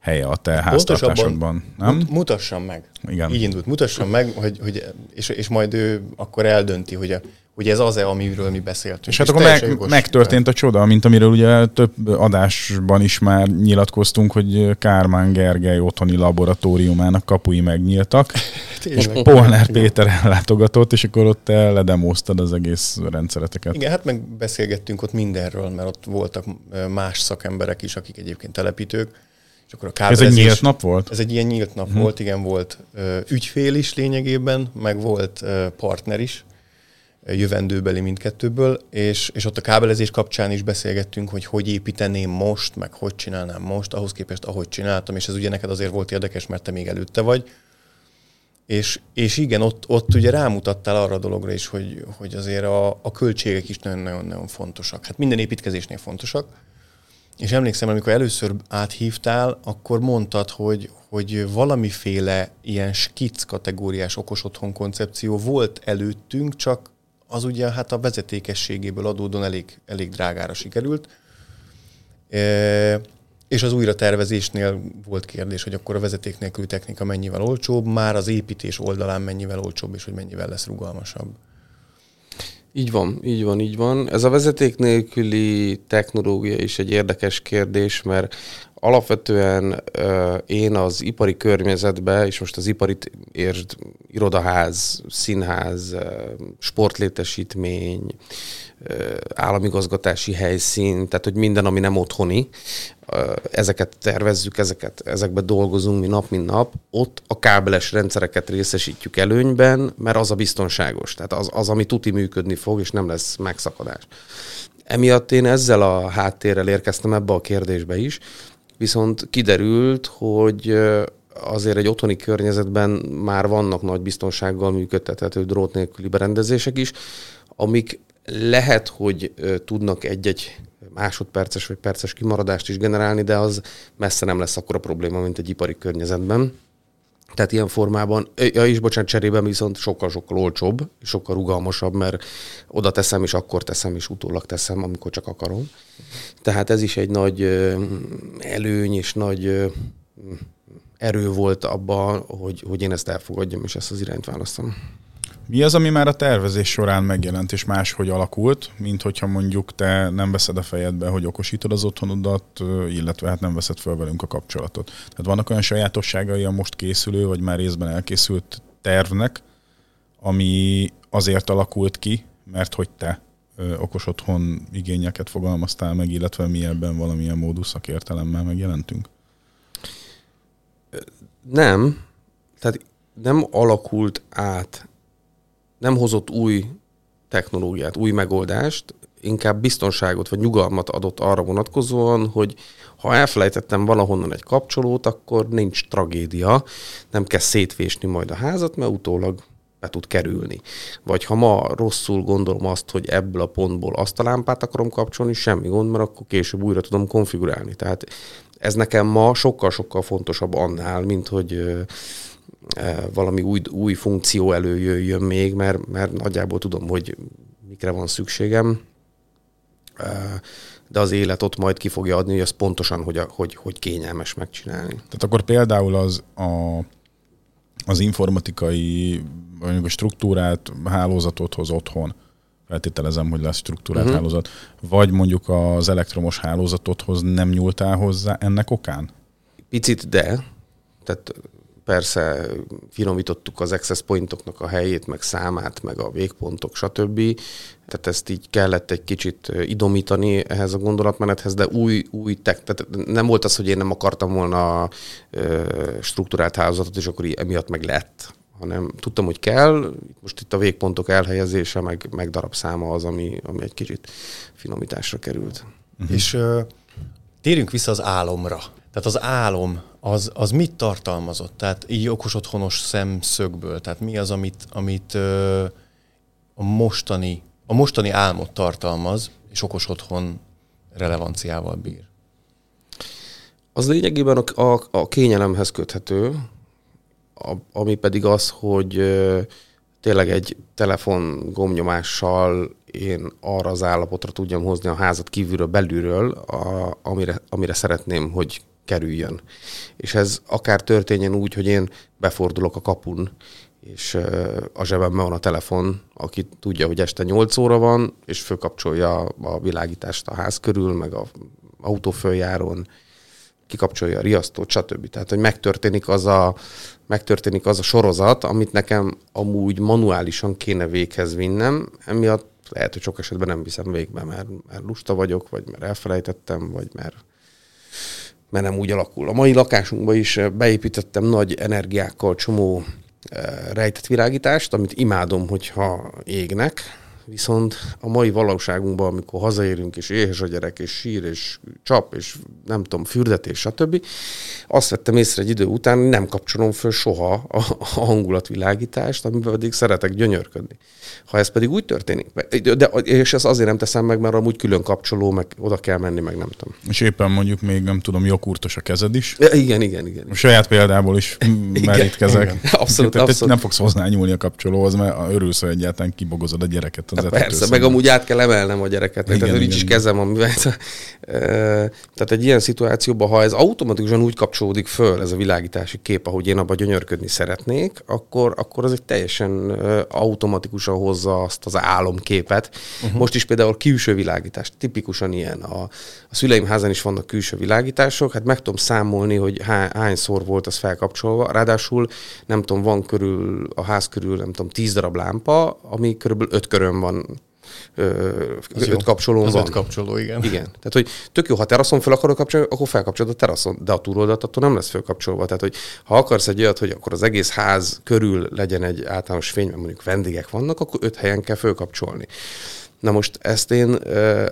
helye a te háztartásodban, nem? Mutassam meg. Igen. Így indult. Mutassam meg, hogy, hogy és, és majd ő akkor eldönti, hogy a hogy ez az-e, amiről mi beszéltünk. És hát akkor meg, megtörtént a csoda, mint amiről ugye több adásban is már nyilatkoztunk, hogy Kármán Gergely otthoni laboratóriumának kapui megnyíltak, és Polnár Péter ellátogatott, és akkor ott ledemóztad az egész rendszereteket. Igen, hát meg beszélgettünk ott mindenről, mert ott voltak más szakemberek is, akik egyébként telepítők, és akkor a Ez egy nyílt nap volt? Ez egy ilyen nyílt nap hmm. volt, igen, volt ügyfél is lényegében, meg volt partner is, jövendőbeli mindkettőből, és, és ott a kábelezés kapcsán is beszélgettünk, hogy hogy építeném most, meg hogy csinálnám most, ahhoz képest ahogy csináltam, és ez ugye neked azért volt érdekes, mert te még előtte vagy. És, és igen, ott, ott ugye rámutattál arra a dologra is, hogy, hogy azért a, a költségek is nagyon-nagyon fontosak. Hát minden építkezésnél fontosak. És emlékszem, amikor először áthívtál, akkor mondtad, hogy, hogy valamiféle ilyen skic kategóriás okos otthon koncepció volt előttünk, csak az ugye hát a vezetékességéből adódóan elég, elég drágára sikerült. E, és az újratervezésnél volt kérdés, hogy akkor a vezeték nélküli technika mennyivel olcsóbb, már az építés oldalán mennyivel olcsóbb, és hogy mennyivel lesz rugalmasabb. Így van, így van, így van. Ez a vezeték nélküli technológia is egy érdekes kérdés, mert alapvetően én az ipari környezetbe, és most az ipari értsd, irodaház, színház, sportlétesítmény, államigazgatási helyszín, tehát hogy minden, ami nem otthoni, ezeket tervezzük, ezeket, ezekbe dolgozunk mi nap, mint nap, ott a kábeles rendszereket részesítjük előnyben, mert az a biztonságos. Tehát az, az ami tuti működni fog, és nem lesz megszakadás. Emiatt én ezzel a háttérrel érkeztem ebbe a kérdésbe is, viszont kiderült, hogy azért egy otthoni környezetben már vannak nagy biztonsággal működtethető drót nélküli berendezések is, amik lehet, hogy tudnak egy-egy másodperces vagy perces kimaradást is generálni, de az messze nem lesz akkora probléma, mint egy ipari környezetben. Tehát ilyen formában, ja is, bocsánat, cserében viszont sokkal-sokkal olcsóbb, sokkal rugalmasabb, mert oda teszem, és akkor teszem, és utólag teszem, amikor csak akarom. Tehát ez is egy nagy előny és nagy erő volt abban, hogy, hogy én ezt elfogadjam, és ezt az irányt választom. Mi az, ami már a tervezés során megjelent és máshogy alakult, mint hogyha mondjuk te nem veszed a fejedbe, hogy okosítod az otthonodat, illetve hát nem veszed fel velünk a kapcsolatot. Tehát vannak olyan sajátosságai a most készülő, vagy már részben elkészült tervnek, ami azért alakult ki, mert hogy te okos otthon igényeket fogalmaztál meg, illetve mi ebben valamilyen módus szakértelemmel megjelentünk? Nem. Tehát nem alakult át nem hozott új technológiát, új megoldást, inkább biztonságot vagy nyugalmat adott arra vonatkozóan, hogy ha elfelejtettem valahonnan egy kapcsolót, akkor nincs tragédia, nem kell szétvésni majd a házat, mert utólag be tud kerülni. Vagy ha ma rosszul gondolom azt, hogy ebből a pontból azt a lámpát akarom kapcsolni, semmi gond, mert akkor később újra tudom konfigurálni. Tehát ez nekem ma sokkal-sokkal fontosabb annál, mint hogy valami új, új funkció előjöjjön még, mert, mert nagyjából tudom, hogy mikre van szükségem, e, de az élet ott majd ki fogja adni, hogy ez pontosan, hogy, hogy, hogy kényelmes megcsinálni. Tehát akkor például az a, az informatikai mondjuk a struktúrát, hálózatot hoz otthon, feltételezem, hogy lesz struktúrát uh-huh. hálózat, vagy mondjuk az elektromos hálózatothoz nem nyúltál hozzá ennek okán? Picit de, tehát persze finomítottuk az access pointoknak a helyét, meg számát, meg a végpontok, stb. Tehát ezt így kellett egy kicsit idomítani ehhez a gondolatmenethez, de új, új tech, tehát nem volt az, hogy én nem akartam volna struktúrált hálózatot, és akkor emiatt meg lett hanem tudtam, hogy kell, most itt a végpontok elhelyezése, meg, meg darabszáma az, ami, ami egy kicsit finomításra került. Uh-huh. És uh, térjünk vissza az álomra. Tehát az álom, az, az mit tartalmazott? Tehát így okos otthonos szemszögből. Tehát mi az, amit, amit ö, a mostani, a mostani álmot tartalmaz, és okos otthon relevanciával bír? Az lényegében a, a, a kényelemhez köthető, a, ami pedig az, hogy ö, tényleg egy telefon gomnyomással én arra az állapotra tudjam hozni a házat kívülről, belülről, a, amire, amire szeretném, hogy kerüljön. És ez akár történjen úgy, hogy én befordulok a kapun, és a zsebemben van a telefon, aki tudja, hogy este 8 óra van, és fölkapcsolja a világítást a ház körül, meg a autóföljáron, kikapcsolja a riasztót, stb. Tehát, hogy megtörténik az a, megtörténik az a sorozat, amit nekem amúgy manuálisan kéne véghez vinnem, emiatt lehet, hogy sok esetben nem viszem végbe, mert, mert lusta vagyok, vagy mert elfelejtettem, vagy mert mert nem úgy alakul. A mai lakásunkban is eh, beépítettem nagy energiákkal csomó eh, rejtett világítást, amit imádom, hogyha égnek, Viszont a mai valóságunkban, amikor hazaérünk, és éhes a gyerek, és sír, és csap, és nem tudom, fürdetés, stb. Azt vettem észre egy idő után, hogy nem kapcsolom föl soha a, hangulatvilágítást, amiben pedig szeretek gyönyörködni. Ha ez pedig úgy történik, de, és ezt azért nem teszem meg, mert amúgy külön kapcsoló, meg oda kell menni, meg nem tudom. És éppen mondjuk még, nem tudom, joghurtos a kezed is. Ja, igen, igen, igen. A saját példából is merítkezek. Abszolút, abszolút. Nem fogsz hozzányúlni a kapcsolóhoz, mert örülsz, hogy egyáltalán kibogozod a gyereket. Az persze, meg amúgy át kell emelnem a gyereket. Igen, tehát, nincs is kezem, amivel. Tehát egy ilyen szituációban, ha ez automatikusan úgy kapcsolódik föl, ez a világítási kép, ahogy én abban gyönyörködni szeretnék, akkor, akkor az egy teljesen automatikusan hozza azt az álomképet. Uh-huh. Most is például külső világítás, tipikusan ilyen. A, a szüleim házán is vannak külső világítások, hát meg tudom számolni, hogy há, hányszor volt az felkapcsolva. Ráadásul nem tudom, van körül, a ház körül, nem tudom, tíz darab lámpa, ami körülbelül öt körön van az öt kapcsoló az van. öt kapcsoló, igen. Igen. Tehát, hogy tök jó, ha teraszon fel akarod kapcsolni, akkor felkapcsolod a teraszon, de a túloldat attól nem lesz felkapcsolva. Tehát, hogy ha akarsz egy olyat, hogy akkor az egész ház körül legyen egy általános fény, mert mondjuk vendégek vannak, akkor öt helyen kell felkapcsolni. Na most ezt én,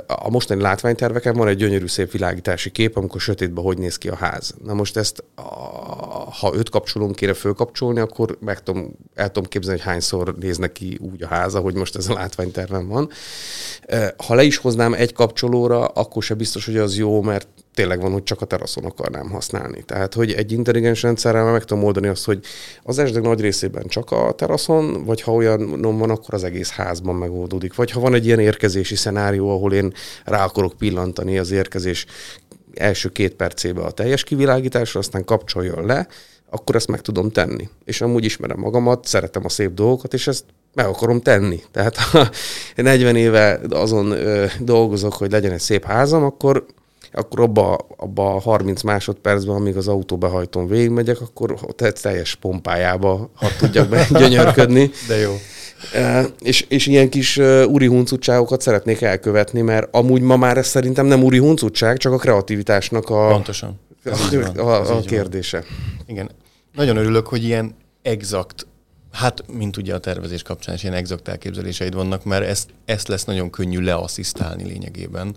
a mostani látványterveken van egy gyönyörű szép világítási kép, amikor sötétben hogy néz ki a ház. Na most ezt, ha öt kapcsolón kéne fölkapcsolni, akkor meg tudom, el tudom képzelni, hogy hányszor néznek ki úgy a ház, hogy most ez a látványterven van. Ha le is hoznám egy kapcsolóra, akkor se biztos, hogy az jó, mert tényleg van, hogy csak a teraszon akarnám használni. Tehát, hogy egy intelligens rendszerrel meg tudom oldani azt, hogy az esdek nagy részében csak a teraszon, vagy ha olyan van, akkor az egész házban megoldódik. Vagy ha van egy ilyen érkezési szenárió, ahol én rá akarok pillantani az érkezés első két percébe a teljes kivilágításra, aztán kapcsoljon le, akkor ezt meg tudom tenni. És amúgy ismerem magamat, szeretem a szép dolgokat, és ezt meg akarom tenni. Tehát ha 40 éve azon ö, dolgozok, hogy legyen egy szép házam, akkor akkor abba, abba a 30 másodpercben, amíg az autóbehajtón végigmegyek, akkor teljes pompájába, ha tudjak be gyönyörködni. De jó. E, és, és ilyen kis uh, uri huncutságokat szeretnék elkövetni, mert amúgy ma már ez szerintem nem uri huncutság, csak a kreativitásnak a, Pontosan. a, a, a kérdése. Igen. Nagyon örülök, hogy ilyen exakt Hát, mint ugye a tervezés kapcsán is ilyen exakt elképzeléseid vannak, mert ezt, ezt lesz nagyon könnyű leasszisztálni lényegében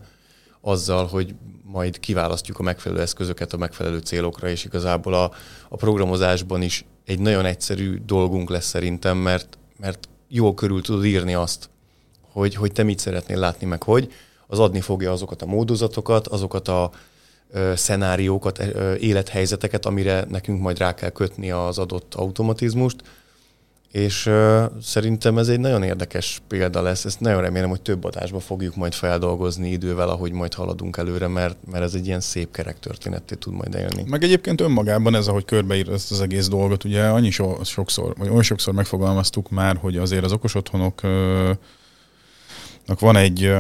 azzal, hogy majd kiválasztjuk a megfelelő eszközöket a megfelelő célokra, és igazából a, a programozásban is egy nagyon egyszerű dolgunk lesz szerintem, mert, mert jól körül tudod írni azt, hogy, hogy te mit szeretnél látni, meg hogy. Az adni fogja azokat a módozatokat, azokat a ö, szenáriókat, ö, élethelyzeteket, amire nekünk majd rá kell kötni az adott automatizmust, és uh, szerintem ez egy nagyon érdekes példa lesz. Ezt nagyon remélem, hogy több adásba fogjuk majd feldolgozni idővel, ahogy majd haladunk előre, mert, mert ez egy ilyen szép kerek történetté tud majd élni. Meg egyébként önmagában ez, ahogy körbeír ezt az egész dolgot, ugye annyi so, sokszor, vagy olyan sokszor megfogalmaztuk már, hogy azért az okos otthonoknak van egy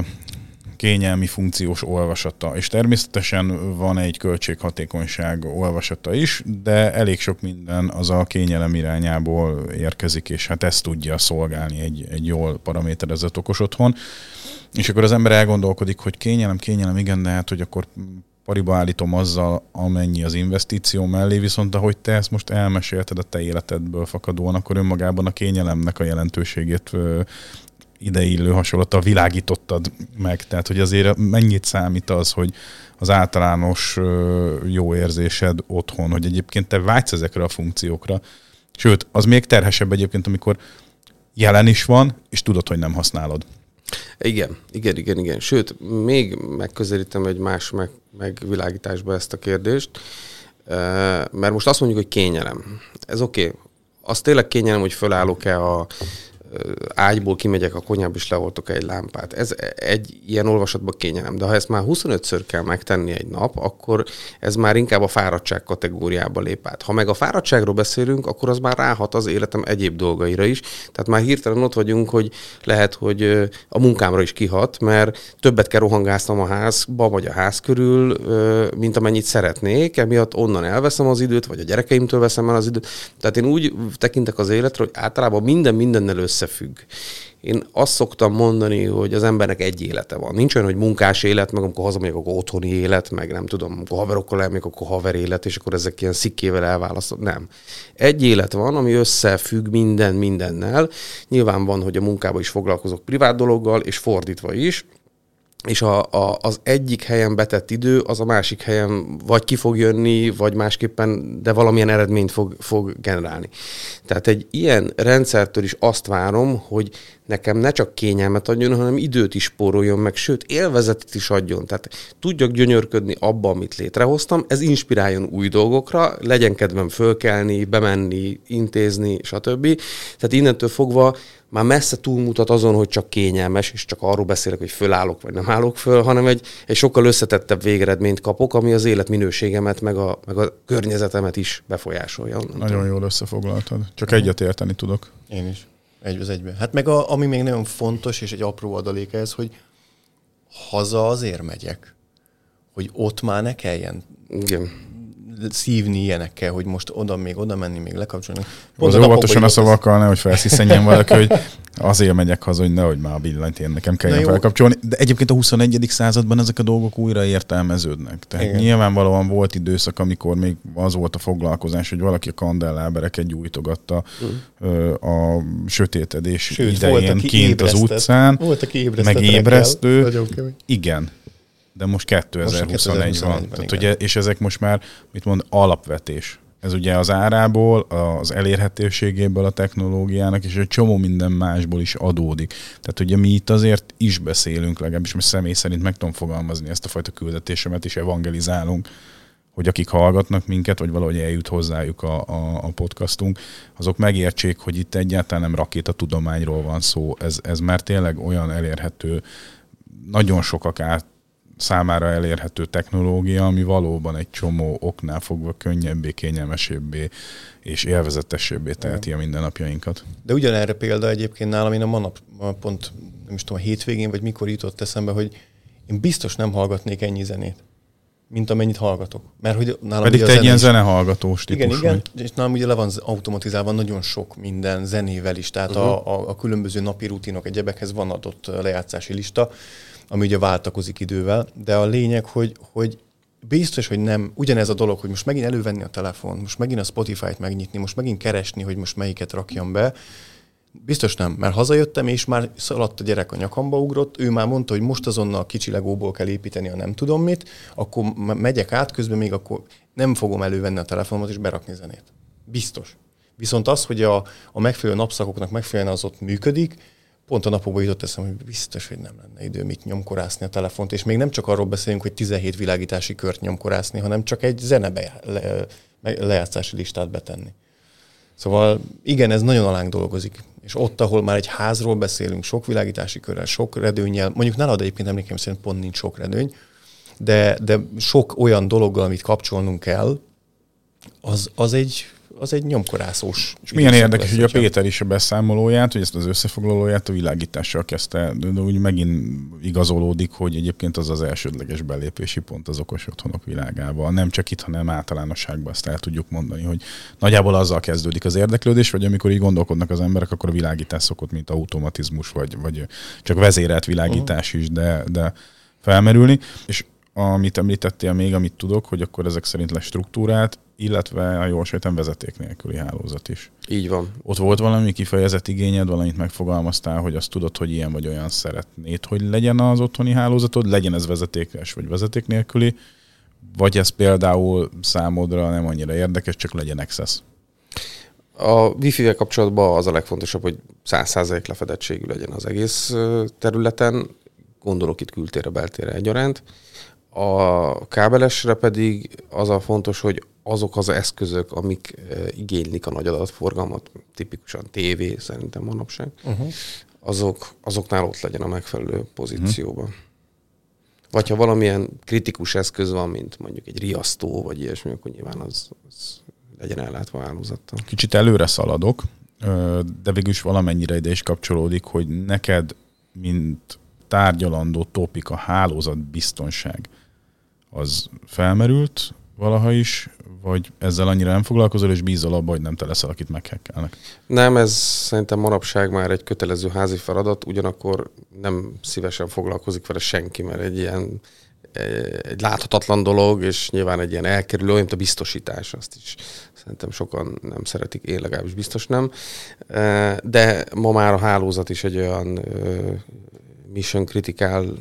kényelmi funkciós olvasata, és természetesen van egy költséghatékonyság olvasata is, de elég sok minden az a kényelem irányából érkezik, és hát ezt tudja szolgálni egy, egy jól paraméterezett okos otthon. És akkor az ember elgondolkodik, hogy kényelem, kényelem, igen, de hát, hogy akkor pariba állítom azzal, amennyi az investíció mellé, viszont ahogy te ezt most elmesélted a te életedből fakadóan, akkor önmagában a kényelemnek a jelentőségét ideillő hasonlata világítottad meg. Tehát, hogy azért mennyit számít az, hogy az általános jó érzésed otthon, hogy egyébként te vágysz ezekre a funkciókra. Sőt, az még terhesebb egyébként, amikor jelen is van, és tudod, hogy nem használod. Igen, igen, igen, igen. Sőt, még megközelítem egy más meg, megvilágításba ezt a kérdést, mert most azt mondjuk, hogy kényelem. Ez oké. Okay. Az tényleg kényelem, hogy fölállok-e a ágyból kimegyek a konyhába, és leoltok egy lámpát. Ez egy ilyen olvasatban kényelem. De ha ezt már 25-ször kell megtenni egy nap, akkor ez már inkább a fáradtság kategóriába lép át. Ha meg a fáradtságról beszélünk, akkor az már ráhat az életem egyéb dolgaira is. Tehát már hirtelen ott vagyunk, hogy lehet, hogy a munkámra is kihat, mert többet kell rohangásznom a házba, vagy a ház körül, mint amennyit szeretnék, emiatt onnan elveszem az időt, vagy a gyerekeimtől veszem el az időt. Tehát én úgy tekintek az életre, hogy általában minden mindennel össze összefügg. Én azt szoktam mondani, hogy az embernek egy élete van. Nincs olyan, hogy munkás élet, meg amikor hazamegyek, akkor otthoni élet, meg nem tudom, amikor haverokkal elmegyek, akkor haver élet, és akkor ezek ilyen szikkével elválasztott. Nem. Egy élet van, ami összefügg minden mindennel. Nyilván van, hogy a munkában is foglalkozok privát dologgal, és fordítva is és a, a, az egyik helyen betett idő, az a másik helyen vagy ki fog jönni, vagy másképpen, de valamilyen eredményt fog, fog generálni. Tehát egy ilyen rendszertől is azt várom, hogy nekem ne csak kényelmet adjon, hanem időt is spóroljon meg, sőt, élvezetet is adjon. Tehát tudjak gyönyörködni abba, amit létrehoztam, ez inspiráljon új dolgokra, legyen kedvem fölkelni, bemenni, intézni, stb. Tehát innentől fogva már messze túlmutat azon, hogy csak kényelmes, és csak arról beszélek, hogy fölállok, vagy nem állok föl, hanem egy, egy sokkal összetettebb végeredményt kapok, ami az életminőségemet, meg a, meg a környezetemet is befolyásolja. Nagyon jól összefoglaltad. Csak egyet érteni tudok. Én is. Egy az egyben. Hát meg a, ami még nagyon fontos, és egy apró adalék ez, hogy haza azért megyek, hogy ott már ne kelljen Igen szívni ilyenekkel, hogy most oda még oda menni, még lekapcsolni. Pont az óvatosan a szavakkal, nehogy felsziszenjen valaki, hogy azért megyek haza, hogy nehogy már a villanyt én nekem kelljen felkapcsolni. De egyébként a 21. században ezek a dolgok újra értelmeződnek. Tehát Igen. nyilvánvalóan volt időszak, amikor még az volt a foglalkozás, hogy valaki a kandellábereket gyújtogatta mm. a sötétedés Sőt, idején volt, kint az utcán. Volt, aki meg ébresztő. Igen, de most 2021 most van. Tehát, ugye, és ezek most már, mit mond, alapvetés. Ez ugye az árából, az elérhetőségéből a technológiának, és egy csomó minden másból is adódik. Tehát ugye mi itt azért is beszélünk, legalábbis most személy szerint meg tudom fogalmazni ezt a fajta küldetésemet, és evangelizálunk, hogy akik hallgatnak minket, vagy valahogy eljut hozzájuk a, a, a podcastunk, azok megértsék, hogy itt egyáltalán nem rakétatudományról van szó. Ez, ez már tényleg olyan elérhető, nagyon sokak át számára elérhető technológia, ami valóban egy csomó oknál fogva könnyebbé, kényelmesebbé és élvezetesebbé teheti a mindennapjainkat. De ugyanerre példa egyébként nálam, én a manap pont, nem is tudom, a hétvégén, vagy mikor jutott eszembe, hogy én biztos nem hallgatnék ennyi zenét mint amennyit hallgatok. Mert hogy nálam Pedig te egy ilyen zenehallgatós típus Igen, igen, vagy. és nálam ugye le van automatizálva nagyon sok minden zenével is, tehát uh-huh. a, a, a különböző napi rutinok, egyebekhez van adott lejátszási lista, ami ugye váltakozik idővel, de a lényeg, hogy, hogy biztos, hogy nem ugyanez a dolog, hogy most megint elővenni a telefon, most megint a Spotify-t megnyitni, most megint keresni, hogy most melyiket rakjam be, Biztos nem, mert hazajöttem, és már szaladt a gyerek a nyakamba ugrott, ő már mondta, hogy most azonnal kicsi legóból kell építeni a nem tudom mit, akkor megyek át, közben még akkor nem fogom elővenni a telefonomat és berakni zenét. Biztos. Viszont az, hogy a, a megfelelő napszakoknak megfelelően az ott működik, pont a napokban jutott eszem, hogy biztos, hogy nem lenne idő mit nyomkorászni a telefont, és még nem csak arról beszélünk, hogy 17 világítási kört nyomkorászni, hanem csak egy zenebe le, lejátszási listát betenni. Szóval igen, ez nagyon alánk dolgozik. És ott, ahol már egy házról beszélünk, sok világítási körrel, sok redőnyel, mondjuk nálad egyébként emlékeim szerint pont nincs sok redőny, de, de sok olyan dologgal, amit kapcsolnunk kell, az, az egy az egy nyomkorászós. És milyen érdekes, hogy a Péter is a beszámolóját, hogy ezt az összefoglalóját a világítással kezdte, de úgy megint igazolódik, hogy egyébként az az elsődleges belépési pont az okos otthonok világában. Nem csak itt, hanem általánosságban ezt el tudjuk mondani, hogy nagyjából azzal kezdődik az érdeklődés, vagy amikor így gondolkodnak az emberek, akkor a világítás szokott, mint automatizmus, vagy, vagy csak vezérelt világítás is, de, de felmerülni. És amit említettél még, amit tudok, hogy akkor ezek szerint lesz struktúrát, illetve a jól sejtem vezeték nélküli hálózat is. Így van. Ott volt valami kifejezett igényed, valamit megfogalmaztál, hogy azt tudod, hogy ilyen vagy olyan szeretnéd, hogy legyen az otthoni hálózatod, legyen ez vezetékes vagy vezeték nélküli, vagy ez például számodra nem annyira érdekes, csak legyen access. A Wi-Fi-vel kapcsolatban az a legfontosabb, hogy 100% lefedettségű legyen az egész területen, gondolok itt kültére, beltére egyaránt. A kábelesre pedig az a fontos, hogy azok az eszközök, amik igénylik a nagy adatforgalmat, tipikusan tévé szerintem manapság, uh-huh. azok, azoknál ott legyen a megfelelő pozícióban. Uh-huh. Vagy ha valamilyen kritikus eszköz van, mint mondjuk egy riasztó, vagy ilyesmi, akkor nyilván az, az legyen ellátva hálózattal. Kicsit előre szaladok, de végül is valamennyire ide is kapcsolódik, hogy neked, mint tárgyalandó topik a hálózat biztonság, az felmerült valaha is, vagy ezzel annyira nem foglalkozol, és bízol abba, hogy nem te leszel, akit meghekkelnek? Nem, ez szerintem manapság már egy kötelező házi feladat, ugyanakkor nem szívesen foglalkozik vele senki, mert egy ilyen egy láthatatlan dolog, és nyilván egy ilyen elkerülő, mint a biztosítás, azt is szerintem sokan nem szeretik, én legalábbis biztos nem. De ma már a hálózat is egy olyan mission critical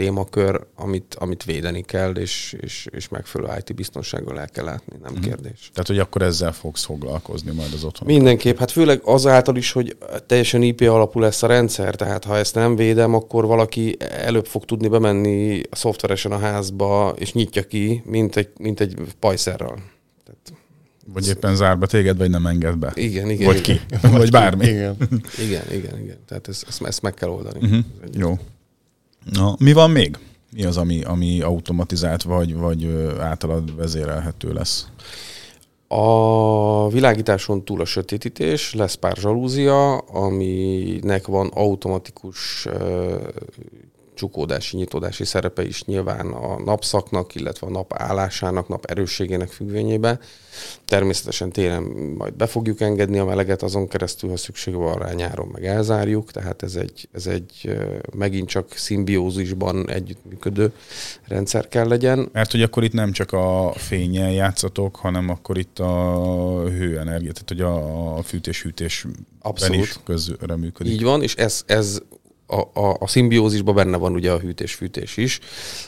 témakör, amit, amit védeni kell, és, és, és megfelelő IT biztonsággal el kell látni, nem mm. kérdés. Tehát, hogy akkor ezzel fogsz foglalkozni majd az otthon. Mindenképp, hát főleg azáltal is, hogy teljesen IP alapú lesz a rendszer, tehát ha ezt nem védem, akkor valaki előbb fog tudni bemenni a szoftveresen a házba, és nyitja ki, mint egy, mint egy pajszerral. Tehát vagy éppen zár be téged, vagy nem enged be. Igen, igen. Vagy igen. ki. vagy bármi. Igen, igen, igen. igen. Tehát ezt, ezt, ezt meg kell oldani. Uh-huh. Jó. Na, mi van még? Mi az, ami, ami automatizált vagy, vagy általad vezérelhető lesz? A világításon túl a sötétítés, lesz pár zsalúzia, aminek van automatikus csukódási, nyitódási szerepe is nyilván a napszaknak, illetve a nap állásának, nap erősségének függvényében. Természetesen télen majd be fogjuk engedni a meleget, azon keresztül, ha szükség van rá, nyáron meg elzárjuk, tehát ez egy, ez egy megint csak szimbiózisban együttműködő rendszer kell legyen. Mert hogy akkor itt nem csak a fényen játszatok, hanem akkor itt a hőenergia, tehát hogy a fűtés-hűtés is közre működik. Így van, és ez, ez a, a, a szimbiózisban benne van ugye a hűtés-fűtés is,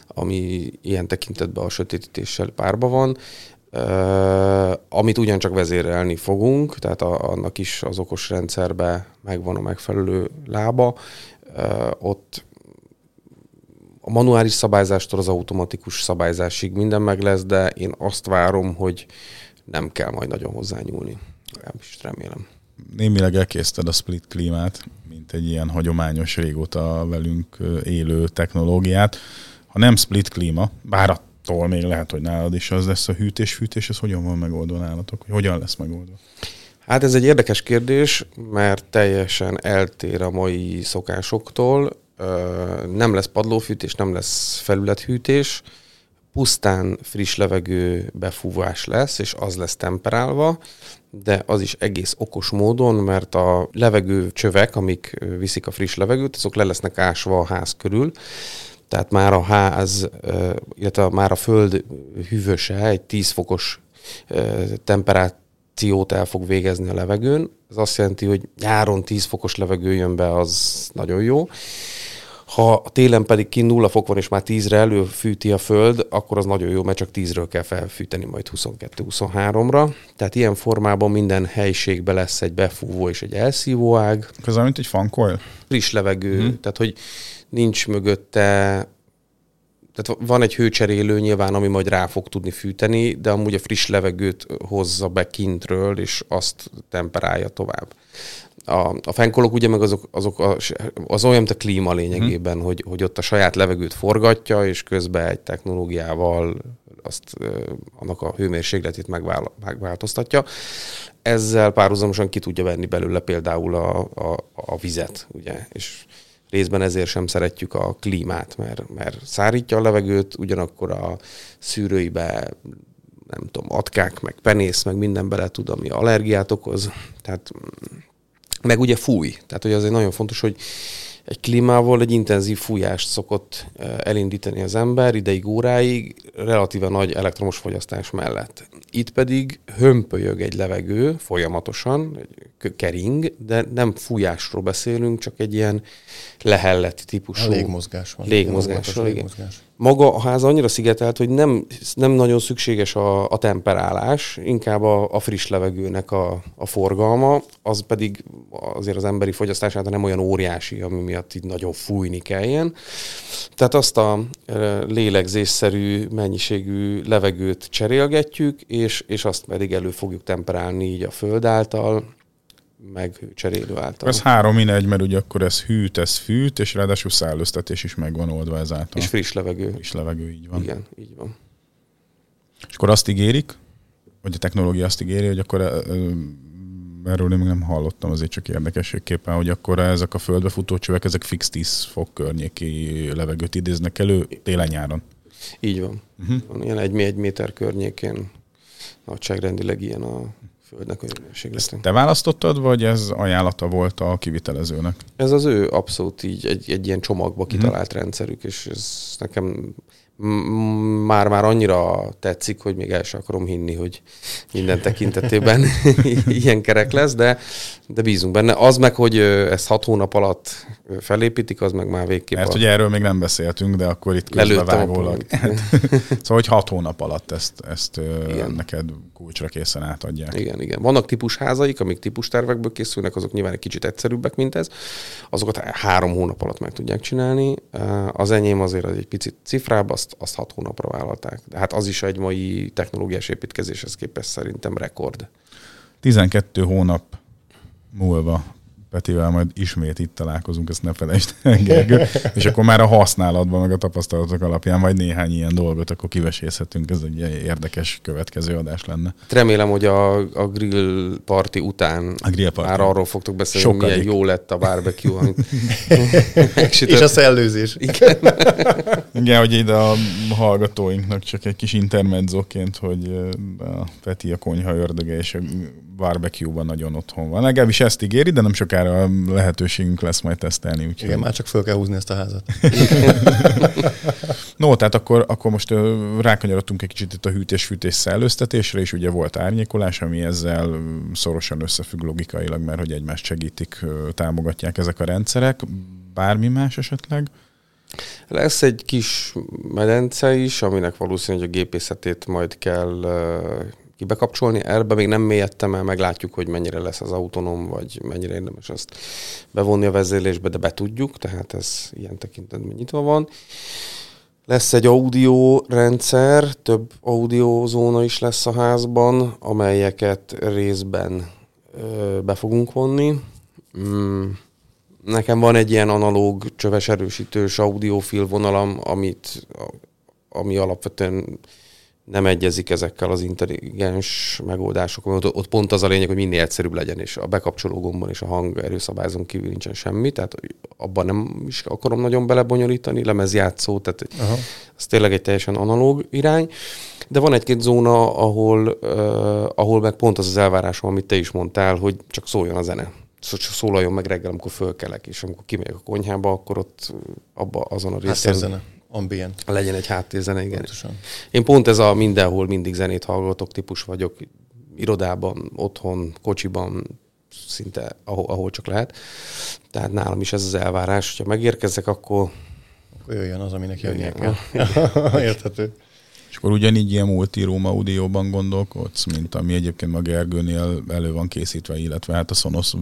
ami ilyen tekintetben a sötétítéssel párba van, uh, amit ugyancsak vezérelni fogunk, tehát a, annak is az okos rendszerbe megvan a megfelelő lába. Uh, ott a manuális szabályzástól az automatikus szabályzásig minden meg lesz, de én azt várom, hogy nem kell majd nagyon hozzányúlni. Legalábbis remélem. Némileg elkészted a split klímát, egy ilyen hagyományos, régóta velünk élő technológiát. Ha nem split klíma, bár attól még lehet, hogy nálad is az lesz a hűtés-fűtés, ez hogyan van megoldva nálatok? Hogy hogyan lesz megoldva? Hát ez egy érdekes kérdés, mert teljesen eltér a mai szokásoktól. Nem lesz padlófűtés, nem lesz felülethűtés, pusztán friss levegő befúvás lesz, és az lesz temperálva, de az is egész okos módon, mert a levegő csövek, amik viszik a friss levegőt, azok le lesznek ásva a ház körül, tehát már a ház, illetve már a föld hűvöse egy 10 fokos temperációt el fog végezni a levegőn. Ez azt jelenti, hogy nyáron 10 fokos levegő jön be, az nagyon jó. Ha a télen pedig ki nulla fok van, és már 10-re előfűti a föld, akkor az nagyon jó, mert csak 10-ről kell felfűteni majd 22-23-ra. Tehát ilyen formában minden helyiségbe lesz egy befúvó és egy elszívó ág. Ez mint egy fankoil? Friss levegő, hmm. tehát hogy nincs mögötte tehát van egy hőcserélő nyilván, ami majd rá fog tudni fűteni, de amúgy a friss levegőt hozza be kintről, és azt temperálja tovább a, a fenkolok ugye meg azok, azok a, az olyan, mint a klíma lényegében, hmm. hogy, hogy ott a saját levegőt forgatja, és közben egy technológiával azt annak a hőmérsékletét megvál, megváltoztatja. Ezzel párhuzamosan ki tudja venni belőle például a, a, a vizet, ugye, és részben ezért sem szeretjük a klímát, mert, mert szárítja a levegőt, ugyanakkor a szűrőibe nem tudom, atkák, meg penész, meg minden bele tud, ami allergiát okoz. Tehát meg ugye fúj. Tehát, hogy azért nagyon fontos, hogy egy klímával egy intenzív fújást szokott elindítani az ember ideig, óráig, relatíve nagy elektromos fogyasztás mellett. Itt pedig hömpölyög egy levegő folyamatosan, kering, de nem fújásról beszélünk, csak egy ilyen lehellett típusú... A légmozgás van. Légmozgásról. Légmozgás. Maga a ház annyira szigetelt, hogy nem, nem nagyon szükséges a, a temperálás, inkább a, a friss levegőnek a, a forgalma, az pedig azért az emberi fogyasztását nem olyan óriási, ami miatt így nagyon fújni kelljen. Tehát azt a lélegzésszerű mennyiségű levegőt cserélgetjük, és, és azt pedig elő fogjuk temperálni így a föld által, meg cserélő által. Ez három in egy, mert ugye akkor ez hűt, ez fűt, és ráadásul szállőztetés is megvan oldva ezáltal. És friss levegő. Friss levegő, így van. Igen, így van. És akkor azt ígérik, vagy a technológia azt ígéri, hogy akkor erről én még nem hallottam, azért csak érdekességképpen, hogy akkor ezek a földbe futó csövek, ezek fix 10 fok környéki levegőt idéznek elő télen-nyáron. Így van. Uh-huh. ilyen egy, egy méter környékén nagyságrendileg ilyen a földnek a hőmérséklete. Te választottad, vagy ez ajánlata volt a kivitelezőnek? Ez az ő abszolút így egy, egy ilyen csomagba kitalált mm. rendszerük, és ez nekem már-már annyira tetszik, hogy még el sem akarom hinni, hogy minden tekintetében ilyen kerek lesz, de, de bízunk benne. Az meg, hogy ezt hat hónap alatt felépítik, az meg már végképp. Mert a... ugye erről még nem beszéltünk, de akkor itt közbevágólag. szóval, hogy hat hónap alatt ezt, ezt igen. neked kulcsra készen átadják. Igen, igen. Vannak típusházaik, amik típustervekből készülnek, azok nyilván egy kicsit egyszerűbbek, mint ez. Azokat három hónap alatt meg tudják csinálni. Az enyém azért egy picit cifrább, azt, azt hat hónapra vállalták. De hát az is egy mai technológiás építkezéshez képest szerintem rekord. 12 hónap múlva Petivel majd ismét itt találkozunk, ezt ne felejtsd el, és akkor már a használatban, meg a tapasztalatok alapján majd néhány ilyen dolgot akkor kivesészhetünk, ez egy érdekes következő adás lenne. Remélem, hogy a, a grill party után a grill party. már arról fogtok beszélni, hogy milyen jó lett a barbecue, amit És a szellőzés. Igen. Igen, hogy ide a hallgatóinknak csak egy kis intermedzóként, hogy a Peti a konyha ördöge és a barbecue-ban nagyon otthon van. Legalábbis ezt ígéri, de nem sokára lehetőségünk lesz majd tesztelni. Úgyhogy... Igen, már csak föl kell húzni ezt a házat. no, tehát akkor, akkor most rákanyarodtunk egy kicsit itt a hűtés-fűtés szellőztetésre, és ugye volt árnyékolás, ami ezzel szorosan összefügg logikailag, mert hogy egymást segítik, támogatják ezek a rendszerek. Bármi más esetleg? Lesz egy kis medence is, aminek valószínűleg a gépészetét majd kell ki bekapcsolni. Erbe még nem mélyedtem el, meglátjuk, hogy mennyire lesz az autonóm, vagy mennyire érdemes ezt bevonni a vezérlésbe, de be tudjuk, tehát ez ilyen tekintetben nyitva van. Lesz egy audio rendszer, több audiozóna is lesz a házban, amelyeket részben ö, be fogunk vonni. Mm. Nekem van egy ilyen analóg csöves erősítős audiofil vonalam, amit, ami alapvetően nem egyezik ezekkel az intelligens megoldásokkal. Ott, ott pont az a lényeg, hogy minél egyszerűbb legyen, és a bekapcsoló gombon és a hang erőszabályzón kívül nincsen semmi, tehát abban nem is akarom nagyon belebonyolítani, lemezjátszó, tehát Aha. ez tényleg egy teljesen analóg irány. De van egy-két zóna, ahol, uh, ahol meg pont az az elvárásom, amit te is mondtál, hogy csak szóljon a zene. Szólaljon meg reggel, amikor fölkelek, és amikor kimegyek a konyhába, akkor ott abba azon a részen... Hát ambient. Legyen egy háttérzene, igen. Pontosan. Én pont ez a mindenhol mindig zenét hallgatok típus vagyok, irodában, otthon, kocsiban, szinte ahol, ahol csak lehet. Tehát nálam is ez az elvárás, hogyha megérkezek, akkor... Akkor jöjjön az, aminek jönnie kell. Érthető. És akkor ugyanígy ilyen multi-room audióban gondolkodsz, mint ami egyébként a Gergőnél elő van készítve, illetve hát a Sonos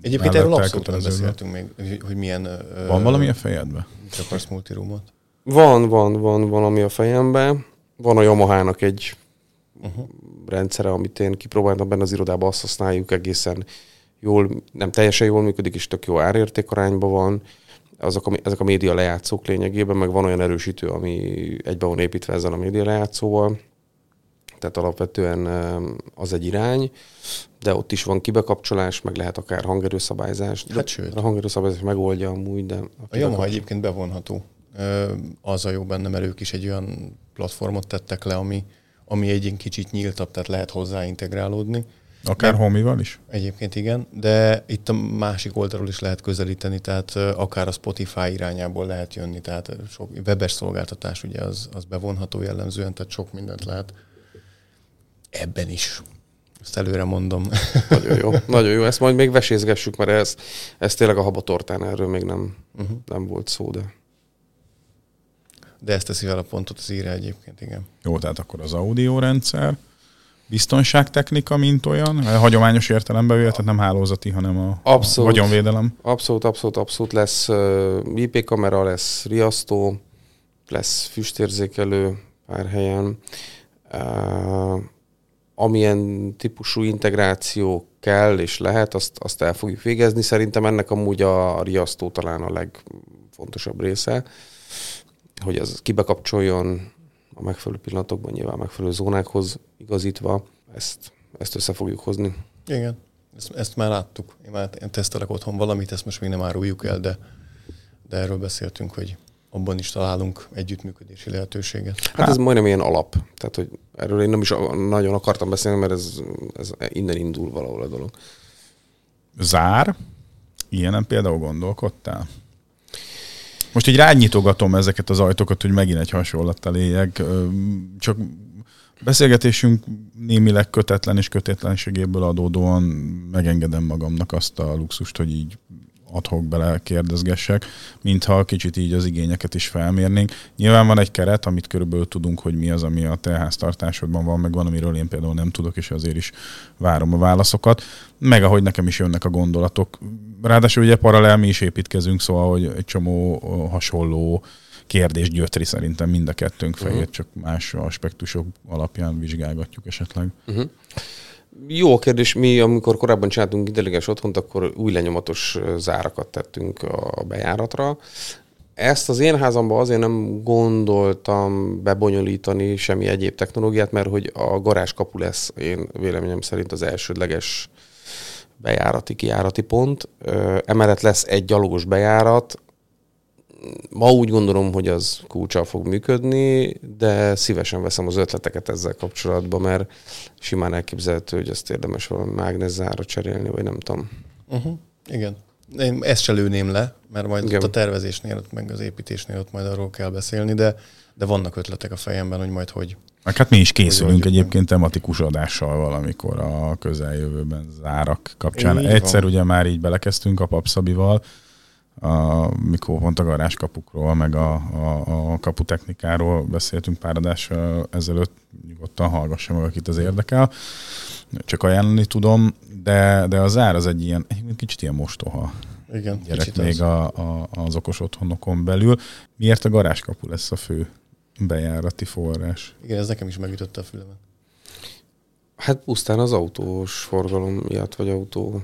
Egyébként erről abszolút nem beszéltünk még, hogy milyen... Van valami a fejedben? Csak akarsz multi-roomot? Van, van, van valami a fejemben. Van a Yamaha-nak egy uh-huh. rendszere, amit én kipróbáltam benne az irodában, azt használjuk egészen jól, nem teljesen jól működik, és tök jó árértékarányban van. Azok a, ezek a média lejátszók lényegében, meg van olyan erősítő, ami egybe van építve ezzel a média lejátszóval. Tehát alapvetően az egy irány, de ott is van kibekapcsolás, meg lehet akár hangerőszabályzás. Hát sőt. A hangerőszabályzás megoldja amúgy, de... A, a Yamaha egyébként bevonható az a jó benne, mert ők is egy olyan platformot tettek le, ami, ami egy kicsit nyíltabb, tehát lehet hozzá integrálódni. Akár homival is? Egyébként igen, de itt a másik oldalról is lehet közelíteni, tehát akár a Spotify irányából lehet jönni, tehát sok webes szolgáltatás ugye az, az bevonható jellemzően, tehát sok mindent lehet ebben is. Ezt előre mondom. Nagyon jó, nagyon jó. Ezt majd még vesézgessük, mert ez, ez tényleg a habatortán, erről még nem, uh-huh. nem volt szó, de de ezt teszi fel a pontot az írja egyébként, igen. Jó, tehát akkor az audio-rendszer, biztonságtechnika, mint olyan, a hagyományos értelemben véve, tehát nem hálózati, hanem a, abszolút, a vagyonvédelem. Abszolút, abszolút, abszolút lesz IP kamera, lesz riasztó, lesz füstérzékelő pár helyen. Uh, amilyen típusú integráció kell és lehet, azt, azt el fogjuk végezni. Szerintem ennek amúgy a riasztó talán a legfontosabb része hogy az kibekapcsoljon a megfelelő pillanatokban, nyilván a megfelelő zónákhoz igazítva, ezt, ezt össze fogjuk hozni. Igen, ezt, ezt már láttuk. Én már én tesztelek otthon valamit, ezt most még nem áruljuk el, de, de erről beszéltünk, hogy abban is találunk együttműködési lehetőséget. Hát ez majdnem ilyen alap. Tehát, hogy erről én nem is nagyon akartam beszélni, mert ez, ez innen indul valahol a dolog. Zár? Ilyenen például gondolkodtál? Most így rányitogatom ezeket az ajtókat, hogy megint egy hasonlattal éljek. Csak beszélgetésünk némileg kötetlen és kötetlenségéből adódóan megengedem magamnak azt a luxust, hogy így adhok bele kérdezgessek, mintha kicsit így az igényeket is felmérnénk. Nyilván van egy keret, amit körülbelül tudunk, hogy mi az, ami a te háztartásodban van, meg van, amiről én például nem tudok, és azért is várom a válaszokat, meg ahogy nekem is jönnek a gondolatok. Ráadásul ugye paralel mi is építkezünk, szóval, hogy egy csomó hasonló kérdés gyötri szerintem mind a kettőnk fejét, uh-huh. csak más aspektusok alapján vizsgálgatjuk esetleg. Uh-huh. Jó kérdés. Mi, amikor korábban csináltunk intelligens otthont, akkor új lenyomatos zárakat tettünk a bejáratra. Ezt az én házamban azért nem gondoltam bebonyolítani semmi egyéb technológiát, mert hogy a garázskapu lesz én véleményem szerint az elsődleges bejárati, kijárati pont. Emellett lesz egy gyalogos bejárat, ma úgy gondolom, hogy az kulcsal fog működni, de szívesen veszem az ötleteket ezzel kapcsolatban, mert simán elképzelhető, hogy ezt érdemes valami mágneszára cserélni, vagy nem tudom. Uh-huh. Igen. Én ezt se lőném le, mert majd Igen. ott a tervezésnél, ott meg az építésnél ott majd arról kell beszélni, de, de vannak ötletek a fejemben, hogy majd hogy. Meg hát mi is készülünk egyébként tematikus adással valamikor a közeljövőben zárak kapcsán. Így Egyszer van. ugye már így belekezdtünk a Papszabival, a, mikor pont a garázskapukról, meg a, a, a kaputechnikáról beszéltünk pár adás ezelőtt, nyugodtan hallgassa meg, akit az érdekel. Csak ajánlani tudom, de, de az ár az egy ilyen, egy kicsit ilyen mostoha Igen, gyerek még az. A, a, az okos otthonokon belül. Miért a garázskapu lesz a fő bejárati forrás? Igen, ez nekem is megütötte a fülemet. Hát pusztán az autós forgalom miatt, vagy autó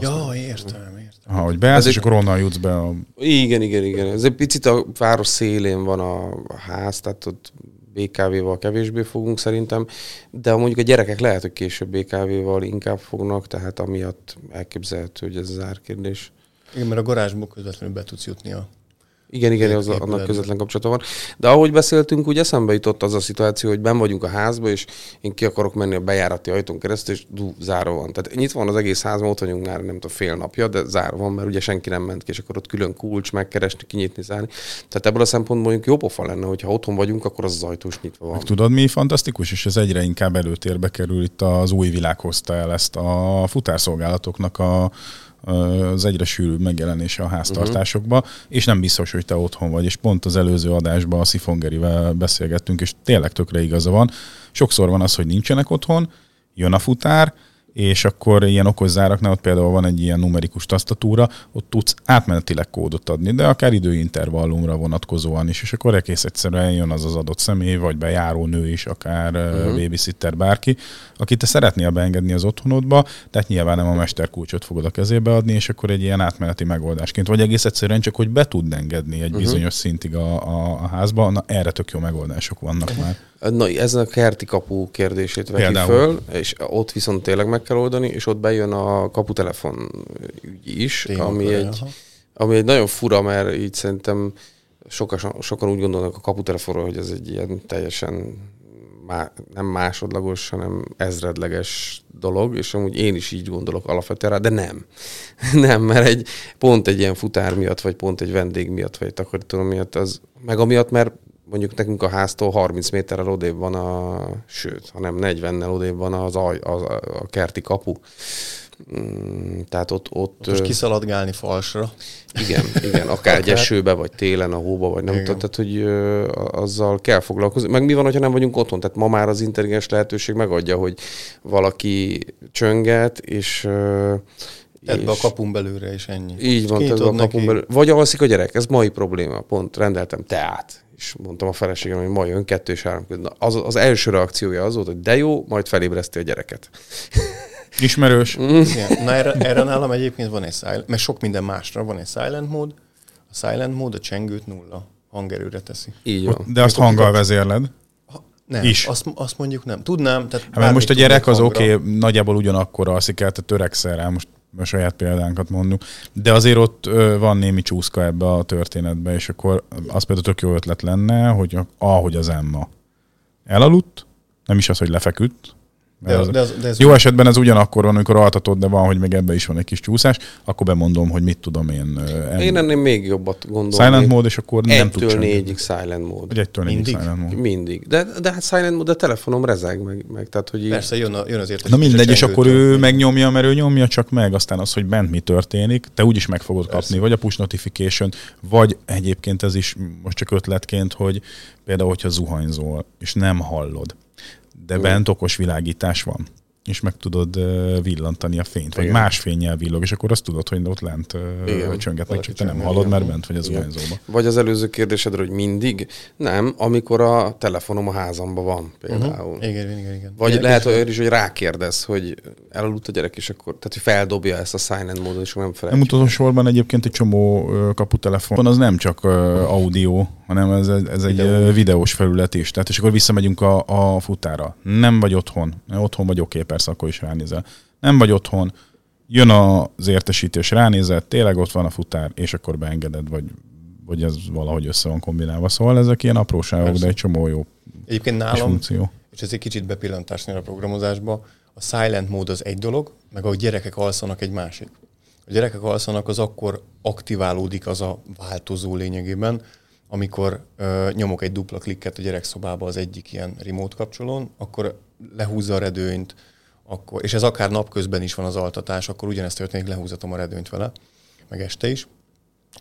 Ja, értem, értem. Ha, hogy beállsz, és akkor onnan jutsz be a... Igen, igen, igen. Ez egy picit a város szélén van a ház, tehát ott BKV-val kevésbé fogunk szerintem, de mondjuk a gyerekek lehet, hogy később BKV-val inkább fognak, tehát amiatt elképzelhető, hogy ez az árkérdés. Igen, mert a garázsból közvetlenül be tudsz jutni a igen, igen, az, annak közvetlen kapcsolata van. De ahogy beszéltünk, úgy eszembe jutott az a szituáció, hogy ben vagyunk a házba, és én ki akarok menni a bejárati ajtón keresztül, és dú, zárva van. Tehát nyitva van az egész házban, ott vagyunk már nem tudom, fél napja, de zárva van, mert ugye senki nem ment ki, és akkor ott külön kulcs, megkeresni, kinyitni, zárni. Tehát ebből a szempontból mondjuk jó pofa lenne, hogyha otthon vagyunk, akkor az, az ajtós nyitva van. Meg tudod, mi fantasztikus, és ez egyre inkább előtérbe kerül itt az új világ hozta el ezt a futárszolgálatoknak a az egyre sűrűbb megjelenése a háztartásokba, uh-huh. és nem biztos, hogy te otthon vagy, és pont az előző adásban a Szifongerivel beszélgettünk, és tényleg tökre igaza van. Sokszor van az, hogy nincsenek otthon, jön a futár, és akkor ilyen okos záraknál ott például van egy ilyen numerikus tasztatúra, ott tudsz átmenetileg kódot adni, de akár időintervallumra vonatkozóan is, és akkor egész egyszerűen jön az az adott személy, vagy bejáró nő is, akár uh-huh. babysitter, bárki, akit te szeretnél beengedni az otthonodba, tehát nyilván nem a mesterkulcsot fogod a kezébe adni, és akkor egy ilyen átmeneti megoldásként, vagy egész egyszerűen csak, hogy be tud engedni egy uh-huh. bizonyos szintig a, a, a házba, na erre tök jó megoldások vannak uh-huh. már. Na, ez a kerti kapu kérdését veti Például. föl, és ott viszont tényleg meg kell oldani, és ott bejön a kaputelefon ügy is, Én ami egy, ami egy nagyon fura, mert így szerintem sokan, sokan úgy gondolnak a kaputelefonról, hogy ez egy ilyen teljesen má, nem másodlagos, hanem ezredleges dolog, és amúgy én is így gondolok alapvetően rá, de nem. nem, mert egy, pont egy ilyen futár miatt, vagy pont egy vendég miatt, vagy egy takarító miatt, az, meg amiatt, mert mondjuk nekünk a háztól 30 méterrel odébb van a, sőt, hanem 40-nel odébb van az, az, az a kerti kapu. Mm, tehát ott... ott Most kiszaladgálni falsra. Igen, igen, akár egy esőbe, vagy télen, a hóba, vagy nem tudom, tehát hogy ö, azzal kell foglalkozni. Meg mi van, hogyha nem vagyunk otthon? Tehát ma már az intelligens lehetőség megadja, hogy valaki csönget, és ö, Tedd be a kapun belőle, és ennyi. Így van, tedd be a kapun belőle. Vagy alszik a gyerek, ez mai probléma. Pont rendeltem teát és mondtam a feleségem, hogy majd jön kettő és három között. Az, az első reakciója az volt, hogy de jó, majd felébreszti a gyereket. Ismerős. Mm. Igen. Na erre, erre nálam egyébként van egy silent, mert sok minden másra van egy silent mód. A silent mód a csengőt nulla hangerőre teszi. Így van. De azt hanggal vezérled. Nem, is. Azt, azt mondjuk nem. Tudnám. Tehát hát most a gyerek az oké, okay, nagyjából ugyanakkor alszik el, te törekszel rá. Most a saját példánkat mondjuk, de azért ott van némi csúszka ebbe a történetbe, és akkor az például tök jó ötlet lenne, hogy ahogy az Emma elaludt, nem is az, hogy lefeküdt, De, mert de, az, de ez jó esetben ez ugyanakkor van, amikor altatod, de van, hogy még ebbe is van egy kis csúszás, akkor bemondom, hogy mit tudom én. em- Én ennél még jobbat gondolom. silent mode, és akkor nem tud Egytől négyig silent mode. Vagy egytől négyig Mindig? silent mode. Mindig. De, de hát silent mode, de telefonom rezeg meg, meg tehát hogy így, persze jön, a, jön az értesítés. Na mindegy, és akkor ő megnyomja, mert ő nyomja csak meg, aztán az, hogy bent mi történik, te úgyis meg fogod Persze. kapni, vagy a push notification, vagy egyébként ez is most csak ötletként, hogy például, hogyha zuhanyzol, és nem hallod, de bent okos világítás van, és meg tudod villantani a fényt, vagy Igen. más fényjel villog, és akkor azt tudod, hogy ott lent Igen. csöngetnek, csak te nem hallod, mert bent vagy az zuhanyzóba. Vagy az előző kérdésedre, hogy mindig? Nem, amikor a telefonom a házamban van például. Uh-huh. Igen, igen, igen. Vagy Gyerek lehet olyan is, hogy rákérdez, hogy elaludt a gyerek, és akkor, tehát hogy feldobja ezt a silent módot, és nem Nem felejtjük. utolsó sorban egyébként egy csomó kaputelefon az nem csak audio, hanem ez, ez egy Videó. Videó. videós felület is. Tehát és akkor visszamegyünk a, a futára. Nem vagy otthon. Otthon vagy oké, persze, akkor is ránézel. Nem vagy otthon, jön az értesítés, ránézel, tényleg ott van a futár, és akkor beengeded, vagy, vagy ez valahogy össze van kombinálva. Szóval ezek ilyen apróságok, Persze. de egy csomó jó Egyébként nálam, funkció. és ez egy kicsit bepillantásnál a programozásba, a silent mód az egy dolog, meg ahogy gyerekek alszanak egy másik. A gyerekek alszanak az akkor aktiválódik az a változó lényegében, amikor ö, nyomok egy dupla klikket a gyerekszobába az egyik ilyen remote kapcsolón, akkor lehúzza a redőnyt, akkor, és ez akár napközben is van az altatás, akkor ugyanezt történik, lehúzatom a redőnyt vele, meg este is.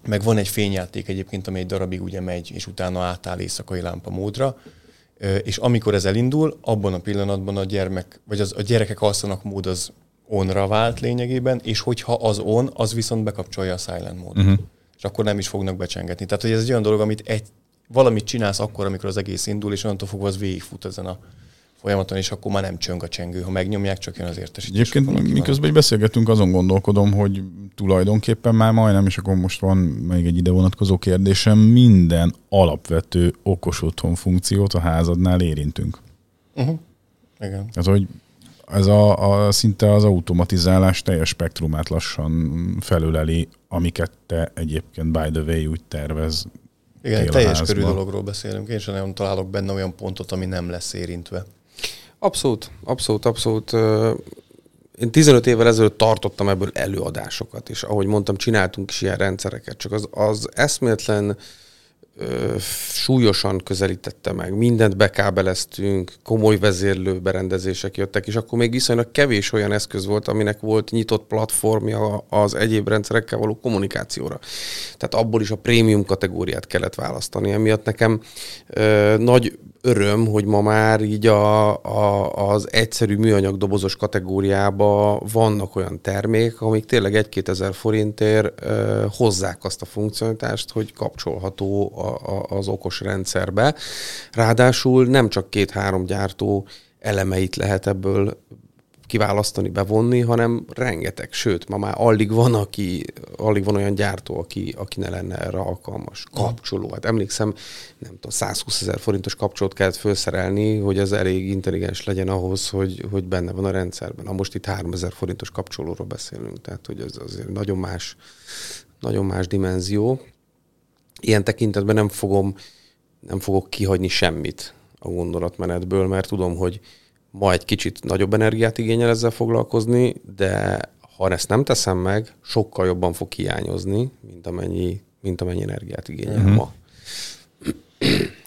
Meg van egy fényjáték egyébként, ami egy darabig ugye megy, és utána átáll éjszakai lámpa módra, és amikor ez elindul, abban a pillanatban a gyermek, vagy az, a gyerekek alszanak mód az onra vált lényegében, és hogyha az on, az viszont bekapcsolja a silent módot. Uh-huh. És akkor nem is fognak becsengetni. Tehát, hogy ez egy olyan dolog, amit egy, valamit csinálsz akkor, amikor az egész indul, és onnantól fogva az végigfut ezen a folyamaton, és akkor már nem csöng a csengő. Ha megnyomják, csak jön az értesítés. Egyébként miközben így beszélgetünk, azon gondolkodom, hogy tulajdonképpen már majdnem, és akkor most van még egy ide vonatkozó kérdésem, minden alapvető okos otthon funkciót a házadnál érintünk. Uh-huh. Igen. Tehát, hogy ez a, a szinte az automatizálás teljes spektrumát lassan felüleli, amiket te egyébként by the way úgy tervez. Igen, teljes körű dologról beszélünk. Én sem nagyon találok benne olyan pontot, ami nem lesz érintve. Abszolút, abszolút, abszolút. Én 15 évvel ezelőtt tartottam ebből előadásokat, és ahogy mondtam, csináltunk is ilyen rendszereket, csak az, az eszméletlen súlyosan közelítette meg. Mindent bekábeleztünk, komoly vezérlő berendezések jöttek, és akkor még viszonylag kevés olyan eszköz volt, aminek volt nyitott platformja az egyéb rendszerekkel való kommunikációra. Tehát abból is a prémium kategóriát kellett választani. Emiatt nekem ö, nagy öröm, hogy ma már így a, a, az egyszerű műanyag dobozos kategóriában vannak olyan termék, amik tényleg 1-2 ezer forintért ö, hozzák azt a funkcionalitást, hogy kapcsolható a, a, az okos rendszerbe. Ráadásul nem csak két-három gyártó elemeit lehet ebből kiválasztani, bevonni, hanem rengeteg, sőt, ma már alig van, aki, alig van olyan gyártó, aki, aki ne lenne erre alkalmas. Kapcsoló. Hát emlékszem, nem tudom, 120 ezer forintos kapcsolót kellett felszerelni, hogy ez elég intelligens legyen ahhoz, hogy, hogy benne van a rendszerben. Na most itt 3000 forintos kapcsolóról beszélünk, tehát hogy ez azért nagyon más, nagyon más dimenzió. Ilyen tekintetben nem fogom, nem fogok kihagyni semmit a gondolatmenetből, mert tudom, hogy ma egy kicsit nagyobb energiát igényel ezzel foglalkozni, de ha ezt nem teszem meg, sokkal jobban fog hiányozni, mint amennyi, mint amennyi energiát igényel uh-huh. ma.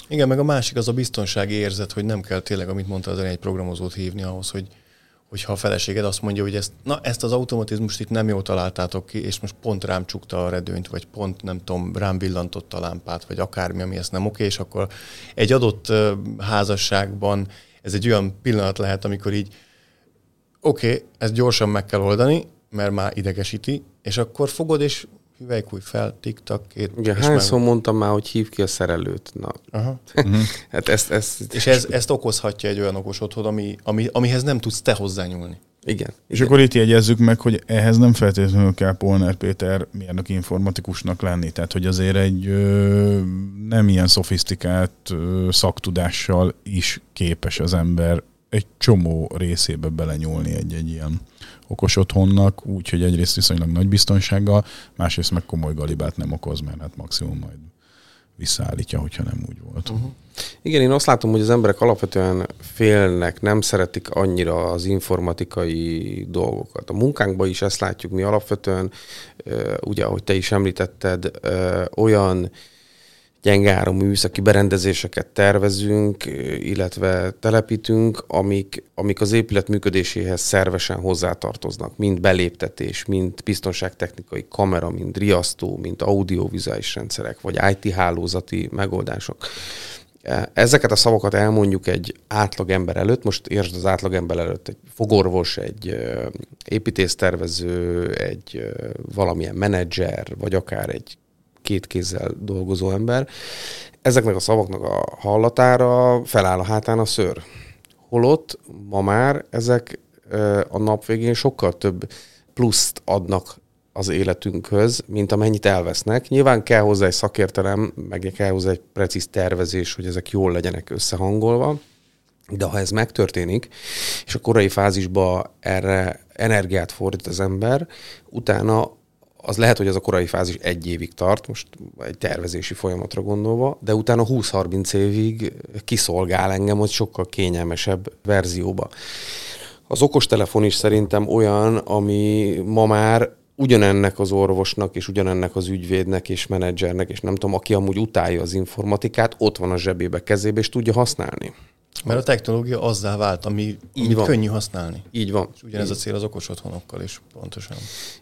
Igen, meg a másik az a biztonsági érzet, hogy nem kell tényleg, amit mondta az elején, egy programozót hívni ahhoz, hogy hogyha a feleséged azt mondja, hogy ezt, na, ezt az automatizmust itt nem jól találtátok ki, és most pont rám csukta a redőnyt, vagy pont nem tudom, rám villantotta a lámpát, vagy akármi, ami ezt nem oké, és akkor egy adott házasságban ez egy olyan pillanat lehet, amikor így oké, okay, ezt gyorsan meg kell oldani, mert már idegesíti, és akkor fogod, és hüvelykúj fel, tiktak, két, Igen, hányszor mondtam már, hogy hív ki a szerelőt? Na, Aha. hát ezt, ezt És ez, ezt okozhatja egy olyan okos otthon, ami, ami, amihez nem tudsz te hozzányúlni. igen. És akkor itt jegyezzük meg, hogy ehhez nem feltétlenül kell Polner Péter mérnök informatikusnak lenni. Tehát, hogy azért egy ö, nem ilyen szofisztikált ö, szaktudással is képes az ember egy csomó részébe belenyúlni egy-egy ilyen okos otthonnak, úgyhogy egyrészt viszonylag nagy biztonsággal, másrészt meg komoly galibát nem okoz, mert hát maximum majd visszaállítja, hogyha nem úgy volt. Uh-huh. Igen, én azt látom, hogy az emberek alapvetően félnek, nem szeretik annyira az informatikai dolgokat. A munkánkban is ezt látjuk mi alapvetően, ugye, ahogy te is említetted, olyan gyenge műszaki berendezéseket tervezünk, illetve telepítünk, amik, amik az épület működéséhez szervesen hozzátartoznak, mind beléptetés, mind biztonságtechnikai kamera, mind riasztó, mind audiovizuális rendszerek, vagy IT hálózati megoldások. Ezeket a szavakat elmondjuk egy átlagember előtt, most értsd az átlagember előtt egy fogorvos, egy építésztervező, egy valamilyen menedzser, vagy akár egy két kézzel dolgozó ember, ezeknek a szavaknak a hallatára feláll a hátán a szőr. Holott ma már ezek a nap végén sokkal több pluszt adnak az életünkhöz, mint amennyit elvesznek. Nyilván kell hozzá egy szakértelem, meg kell hozzá egy precíz tervezés, hogy ezek jól legyenek összehangolva, de ha ez megtörténik, és a korai fázisba erre energiát fordít az ember, utána az lehet, hogy ez a korai fázis egy évig tart, most egy tervezési folyamatra gondolva, de utána 20-30 évig kiszolgál engem, hogy sokkal kényelmesebb verzióba. Az okostelefon is szerintem olyan, ami ma már ugyanennek az orvosnak, és ugyanennek az ügyvédnek, és menedzsernek, és nem tudom, aki amúgy utálja az informatikát, ott van a zsebébe, kezébe, és tudja használni. Mert a technológia azzá vált, ami, amit van. könnyű használni. Így van. És ugyanez Így. a cél az okos otthonokkal is, pontosan.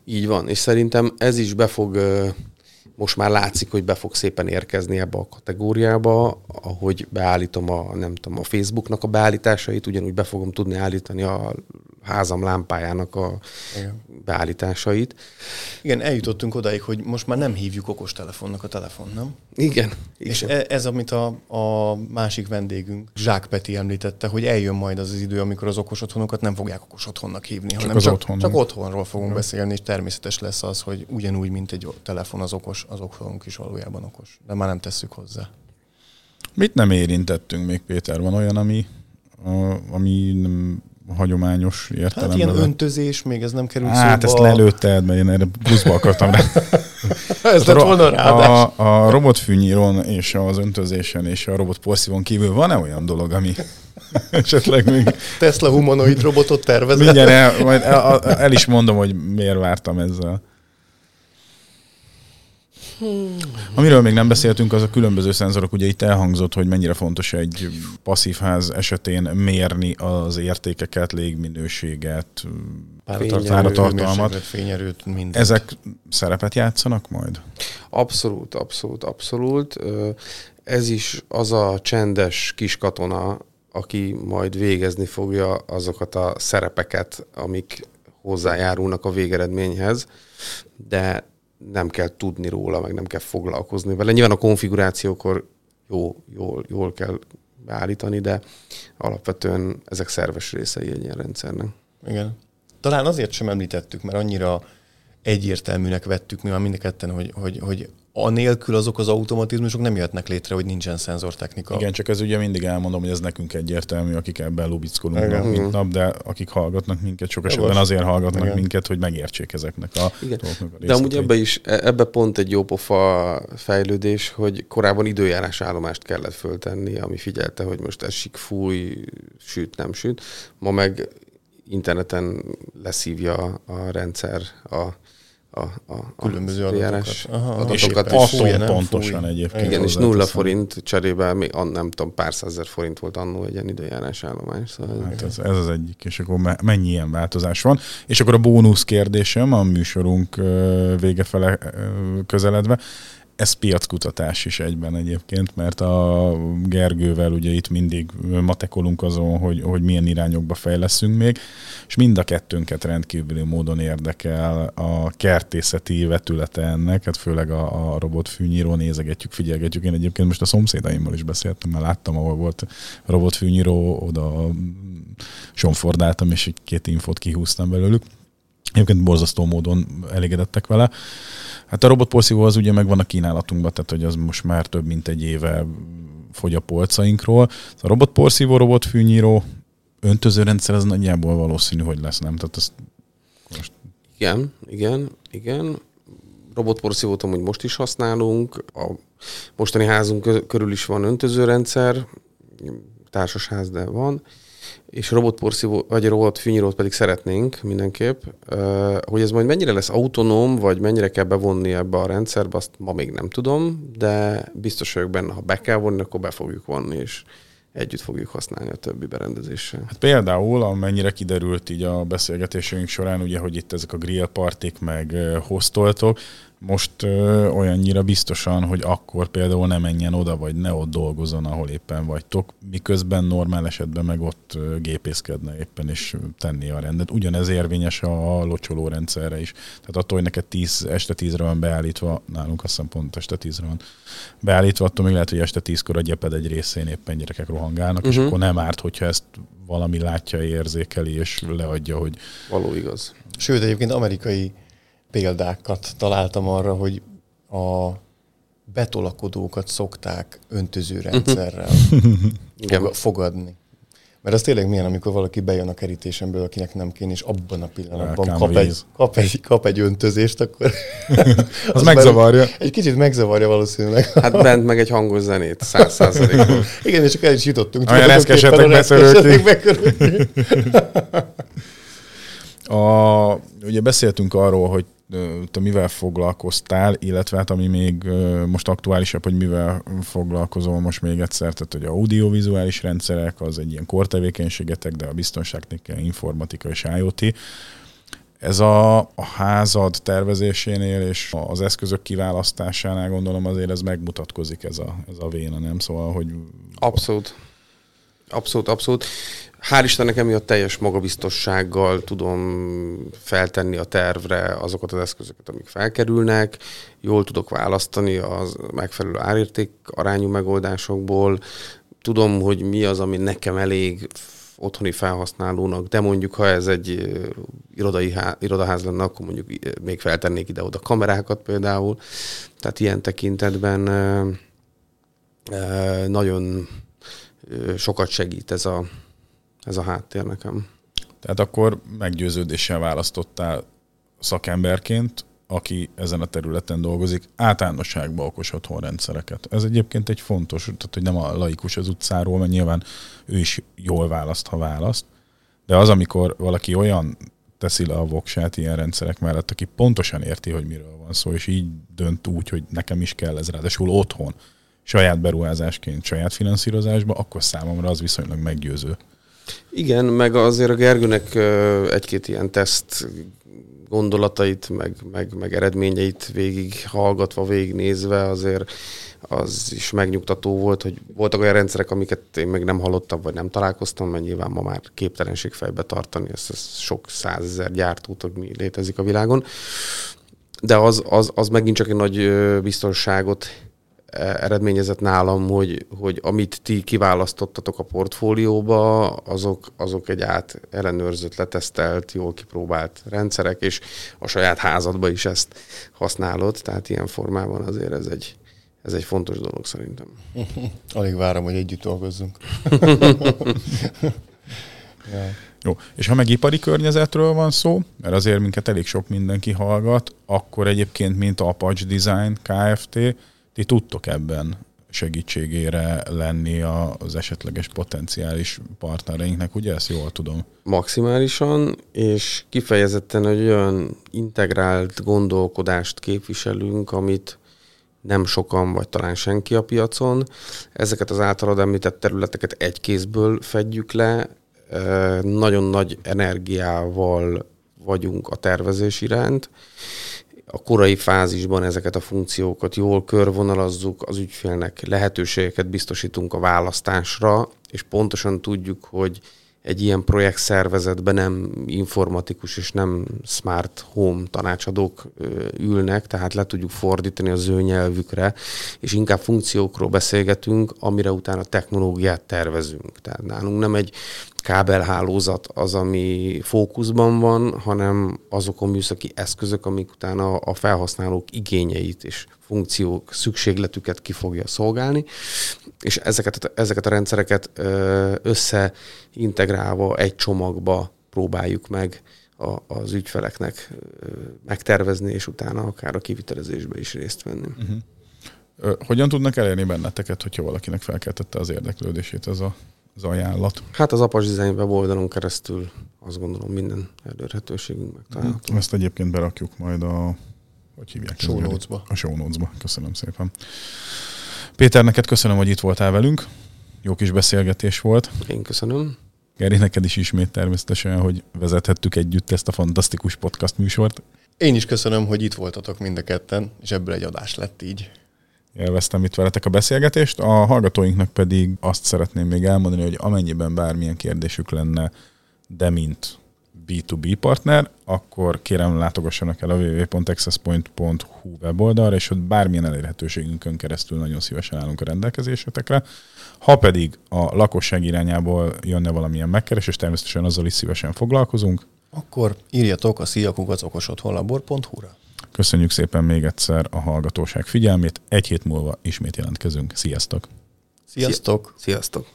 Így van, és szerintem ez is be fog, most már látszik, hogy be fog szépen érkezni ebbe a kategóriába, ahogy beállítom a, nem tudom, a Facebooknak a beállításait, ugyanúgy be fogom tudni állítani a házam lámpájának a Igen. beállításait. Igen, eljutottunk odáig, hogy most már nem hívjuk okostelefonnak a telefon, nem? Igen. És igen. ez, amit a, a másik vendégünk, Zsák Peti említette, hogy eljön majd az az idő, amikor az okos otthonokat nem fogják okos otthonnak hívni, csak hanem csak, otthon, csak otthonról fogunk Igen. beszélni, és természetes lesz az, hogy ugyanúgy, mint egy telefon az okos, az otthonunk is valójában okos. De már nem tesszük hozzá. Mit nem érintettünk még, Péter? Van olyan, ami, ami nem hagyományos értelemben. Hát ilyen öntözés, még ez nem kerül hát, szóba. ezt lelőtted, mert én erre pluszba akartam rá. ez lett volna A, a robotfűnyíron és az öntözésen és a robot porszívon kívül van-e olyan dolog, ami esetleg még... Tesla humanoid robotot tervezett? Mindjárt el, majd el, el is mondom, hogy miért vártam ezzel. Hmm. Amiről még nem beszéltünk, az a különböző szenzorok. Ugye itt elhangzott, hogy mennyire fontos egy passzív ház esetén mérni az értékeket, légminőséget, páratartalmat. Fényerőt, mindent. Ezek szerepet játszanak majd? Abszolút, abszolút, abszolút. Ez is az a csendes kis katona, aki majd végezni fogja azokat a szerepeket, amik hozzájárulnak a végeredményhez, de nem kell tudni róla, meg nem kell foglalkozni vele. Nyilván a konfigurációkor jó, jól, jól kell beállítani, de alapvetően ezek szerves részei egy ilyen rendszernek. Igen. Talán azért sem említettük, mert annyira egyértelműnek vettük mi már mind hogy, hogy, hogy anélkül azok az automatizmusok nem jöhetnek létre, hogy nincsen szenzortechnika. Igen, csak ez ugye mindig elmondom, hogy ez nekünk egyértelmű, akik ebben lubickolunk nap, mint nap, de akik hallgatnak minket, sok esetben azért hallgatnak Igen. minket, hogy megértsék ezeknek a Igen. dolgoknak a De amúgy ebbe is, e- ebbe pont egy jó pofa fejlődés, hogy korábban időjárás állomást kellett föltenni, ami figyelte, hogy most esik, fúj, süt, nem süt. Ma meg interneten leszívja a rendszer a a, a, különböző adatokat. Aha, adatokat és fúj, nem pontosan fúj. egyébként. Igen, és nulla forint cserébe, még nem tudom, pár százezer forint volt annó egy ilyen időjárás állomány. Szóval hát ez, ez, az egyik, és akkor mennyi ilyen változás van. És akkor a bónusz kérdésem a műsorunk vége fele közeledve ez piackutatás is egyben egyébként, mert a Gergővel ugye itt mindig matekolunk azon, hogy, hogy milyen irányokba fejleszünk még, és mind a kettőnket rendkívüli módon érdekel a kertészeti vetülete ennek, hát főleg a, a robotfűnyíró nézegetjük, figyelgetjük. Én egyébként most a szomszédaimmal is beszéltem, mert láttam, ahol volt robotfűnyíró, oda sonfordáltam, és egy két infót kihúztam belőlük. Egyébként borzasztó módon elégedettek vele. Hát a robotporszívó az ugye megvan a kínálatunkban, tehát hogy az most már több mint egy éve fogy a polcainkról. A robotporszívó, robotfűnyíró, öntözőrendszer az nagyjából valószínű, hogy lesz, nem? Tehát azt most... Igen, igen, igen. Robotporszívót amúgy most is használunk. A mostani házunk körül is van öntözőrendszer, társasház, de van és robotporszívó, vagy robotfűnyírót pedig szeretnénk mindenképp, hogy ez majd mennyire lesz autonóm, vagy mennyire kell bevonni ebbe a rendszerbe, azt ma még nem tudom, de biztos vagyok benne, ha be kell vonni, akkor be fogjuk vonni, és együtt fogjuk használni a többi berendezéssel. Hát például, amennyire kiderült így a beszélgetésünk során, ugye, hogy itt ezek a grill partik, meg hostoltok, most ö, olyannyira biztosan, hogy akkor például ne menjen oda, vagy ne ott dolgozon, ahol éppen vagytok, miközben normál esetben meg ott ö, gépészkedne éppen és tenni a rendet. Ugyanez érvényes a locsoló rendszerre is. Tehát attól, hogy neked 10, este 10-re van beállítva, nálunk azt hiszem pont este 10-re van beállítva, attól még lehet, hogy este 10-kor a gyeped egy részén éppen gyerekek rohangálnak, uh-huh. és mhm. akkor nem árt, hogyha ezt valami látja, érzékeli, és leadja, hogy... Való igaz. Sőt, egyébként amerikai példákat találtam arra, hogy a betolakodókat szokták öntözőrendszerrel uh fogadni. Mert az tényleg milyen, amikor valaki bejön a kerítésemből, akinek nem kéne, és abban a pillanatban kap egy, kap, egy, kap egy öntözést, akkor... az, az megzavarja. Egy kicsit megzavarja valószínűleg. Hát bent meg egy hangos zenét, száz százalékban. Igen, és csak el is jutottunk. Olyan reszkesetek betörők. A, ugye beszéltünk arról, hogy te mivel foglalkoztál, illetve hát ami még most aktuálisabb, hogy mivel foglalkozol most még egyszer, tehát hogy audiovizuális rendszerek, az egy ilyen kortevékenységetek, de a biztonságnél informatika és IoT. Ez a, a házad tervezésénél és az eszközök kiválasztásánál gondolom azért ez megmutatkozik ez a, ez a véna, nem? Szóval, hogy... Abszolút. Abszolút, abszolút. Hál' Istennek emiatt teljes magabiztossággal tudom feltenni a tervre azokat az eszközöket, amik felkerülnek, jól tudok választani az megfelelő árérték arányú megoldásokból, tudom, hogy mi az, ami nekem elég otthoni felhasználónak, de mondjuk, ha ez egy irodai há, irodaház lenne, akkor mondjuk még feltennék ide-oda kamerákat például. Tehát ilyen tekintetben nagyon sokat segít ez a, ez a háttér nekem. Tehát akkor meggyőződéssel választottál szakemberként, aki ezen a területen dolgozik, általánosságban okos otthonrendszereket. Ez egyébként egy fontos, tehát hogy nem a laikus az utcáról, mert nyilván ő is jól választ, ha választ, de az, amikor valaki olyan teszi le a voksát ilyen rendszerek mellett, aki pontosan érti, hogy miről van szó, és így dönt úgy, hogy nekem is kell ez ráadásul otthon, saját beruházásként, saját finanszírozásba, akkor számomra az viszonylag meggyőző. Igen, meg azért a Gergőnek egy-két ilyen teszt gondolatait, meg, meg, meg eredményeit végig hallgatva, végignézve azért az is megnyugtató volt, hogy voltak olyan rendszerek, amiket én még nem hallottam, vagy nem találkoztam, mert nyilván ma már képtelenség fejbe tartani, ezt, ezt sok százezer gyártót, mi létezik a világon. De az, az, az megint csak egy nagy biztonságot eredményezett nálam, hogy, hogy amit ti kiválasztottatok a portfólióba, azok, azok egy át ellenőrzött, letesztelt, jól kipróbált rendszerek, és a saját házadba is ezt használod, tehát ilyen formában azért ez egy, ez egy fontos dolog szerintem. Alig várom, hogy együtt dolgozzunk. ja. Jó, és ha meg ipari környezetről van szó, mert azért minket elég sok mindenki hallgat, akkor egyébként, mint a Apache Design Kft., ti tudtok ebben segítségére lenni az esetleges potenciális partnereinknek, ugye ezt jól tudom? Maximálisan, és kifejezetten egy olyan integrált gondolkodást képviselünk, amit nem sokan, vagy talán senki a piacon. Ezeket az általad említett területeket egy kézből fedjük le, nagyon nagy energiával vagyunk a tervezés iránt, a korai fázisban ezeket a funkciókat jól körvonalazzuk, az ügyfélnek lehetőségeket biztosítunk a választásra, és pontosan tudjuk, hogy egy ilyen projekt szervezetben nem informatikus és nem smart home tanácsadók ülnek, tehát le tudjuk fordítani az ő nyelvükre, és inkább funkciókról beszélgetünk, amire utána technológiát tervezünk. Tehát nálunk nem egy kábelhálózat az, ami fókuszban van, hanem azok a műszaki eszközök, amik utána a felhasználók igényeit és funkciók, szükségletüket ki fogja szolgálni, és ezeket, ezeket a rendszereket összeintegrálva egy csomagba próbáljuk meg a, az ügyfeleknek megtervezni, és utána akár a kivitelezésbe is részt venni. Uh-huh. Hogyan tudnak elérni benneteket, hogyha valakinek felkeltette az érdeklődését ez a, az ajánlat? Hát az Apas Design weboldalon keresztül azt gondolom minden elérhetőségünk megtalálható. Uh-huh. Ezt egyébként berakjuk majd a hogy hívják? Show notes-ba. A show notes-ba. Köszönöm szépen. Péter, neked köszönöm, hogy itt voltál velünk. Jó kis beszélgetés volt. Én köszönöm. Geri, neked is ismét természetesen, hogy vezethettük együtt ezt a fantasztikus podcast műsort. Én is köszönöm, hogy itt voltatok mind a ketten, és ebből egy adás lett így. Élveztem itt veletek a beszélgetést, a hallgatóinknak pedig azt szeretném még elmondani, hogy amennyiben bármilyen kérdésük lenne, de mint B2B partner, akkor kérem látogassanak el a www.accesspoint.hu weboldalra, és ott bármilyen elérhetőségünkön keresztül nagyon szívesen állunk a rendelkezésetekre. Ha pedig a lakosság irányából jönne valamilyen megkeresés, természetesen azzal is szívesen foglalkozunk. Akkor írjatok a sziakugacokosotthonlabor.hu-ra. Köszönjük szépen még egyszer a hallgatóság figyelmét. Egy hét múlva ismét jelentkezünk. Sziasztok! Sziasztok! Sziasztok!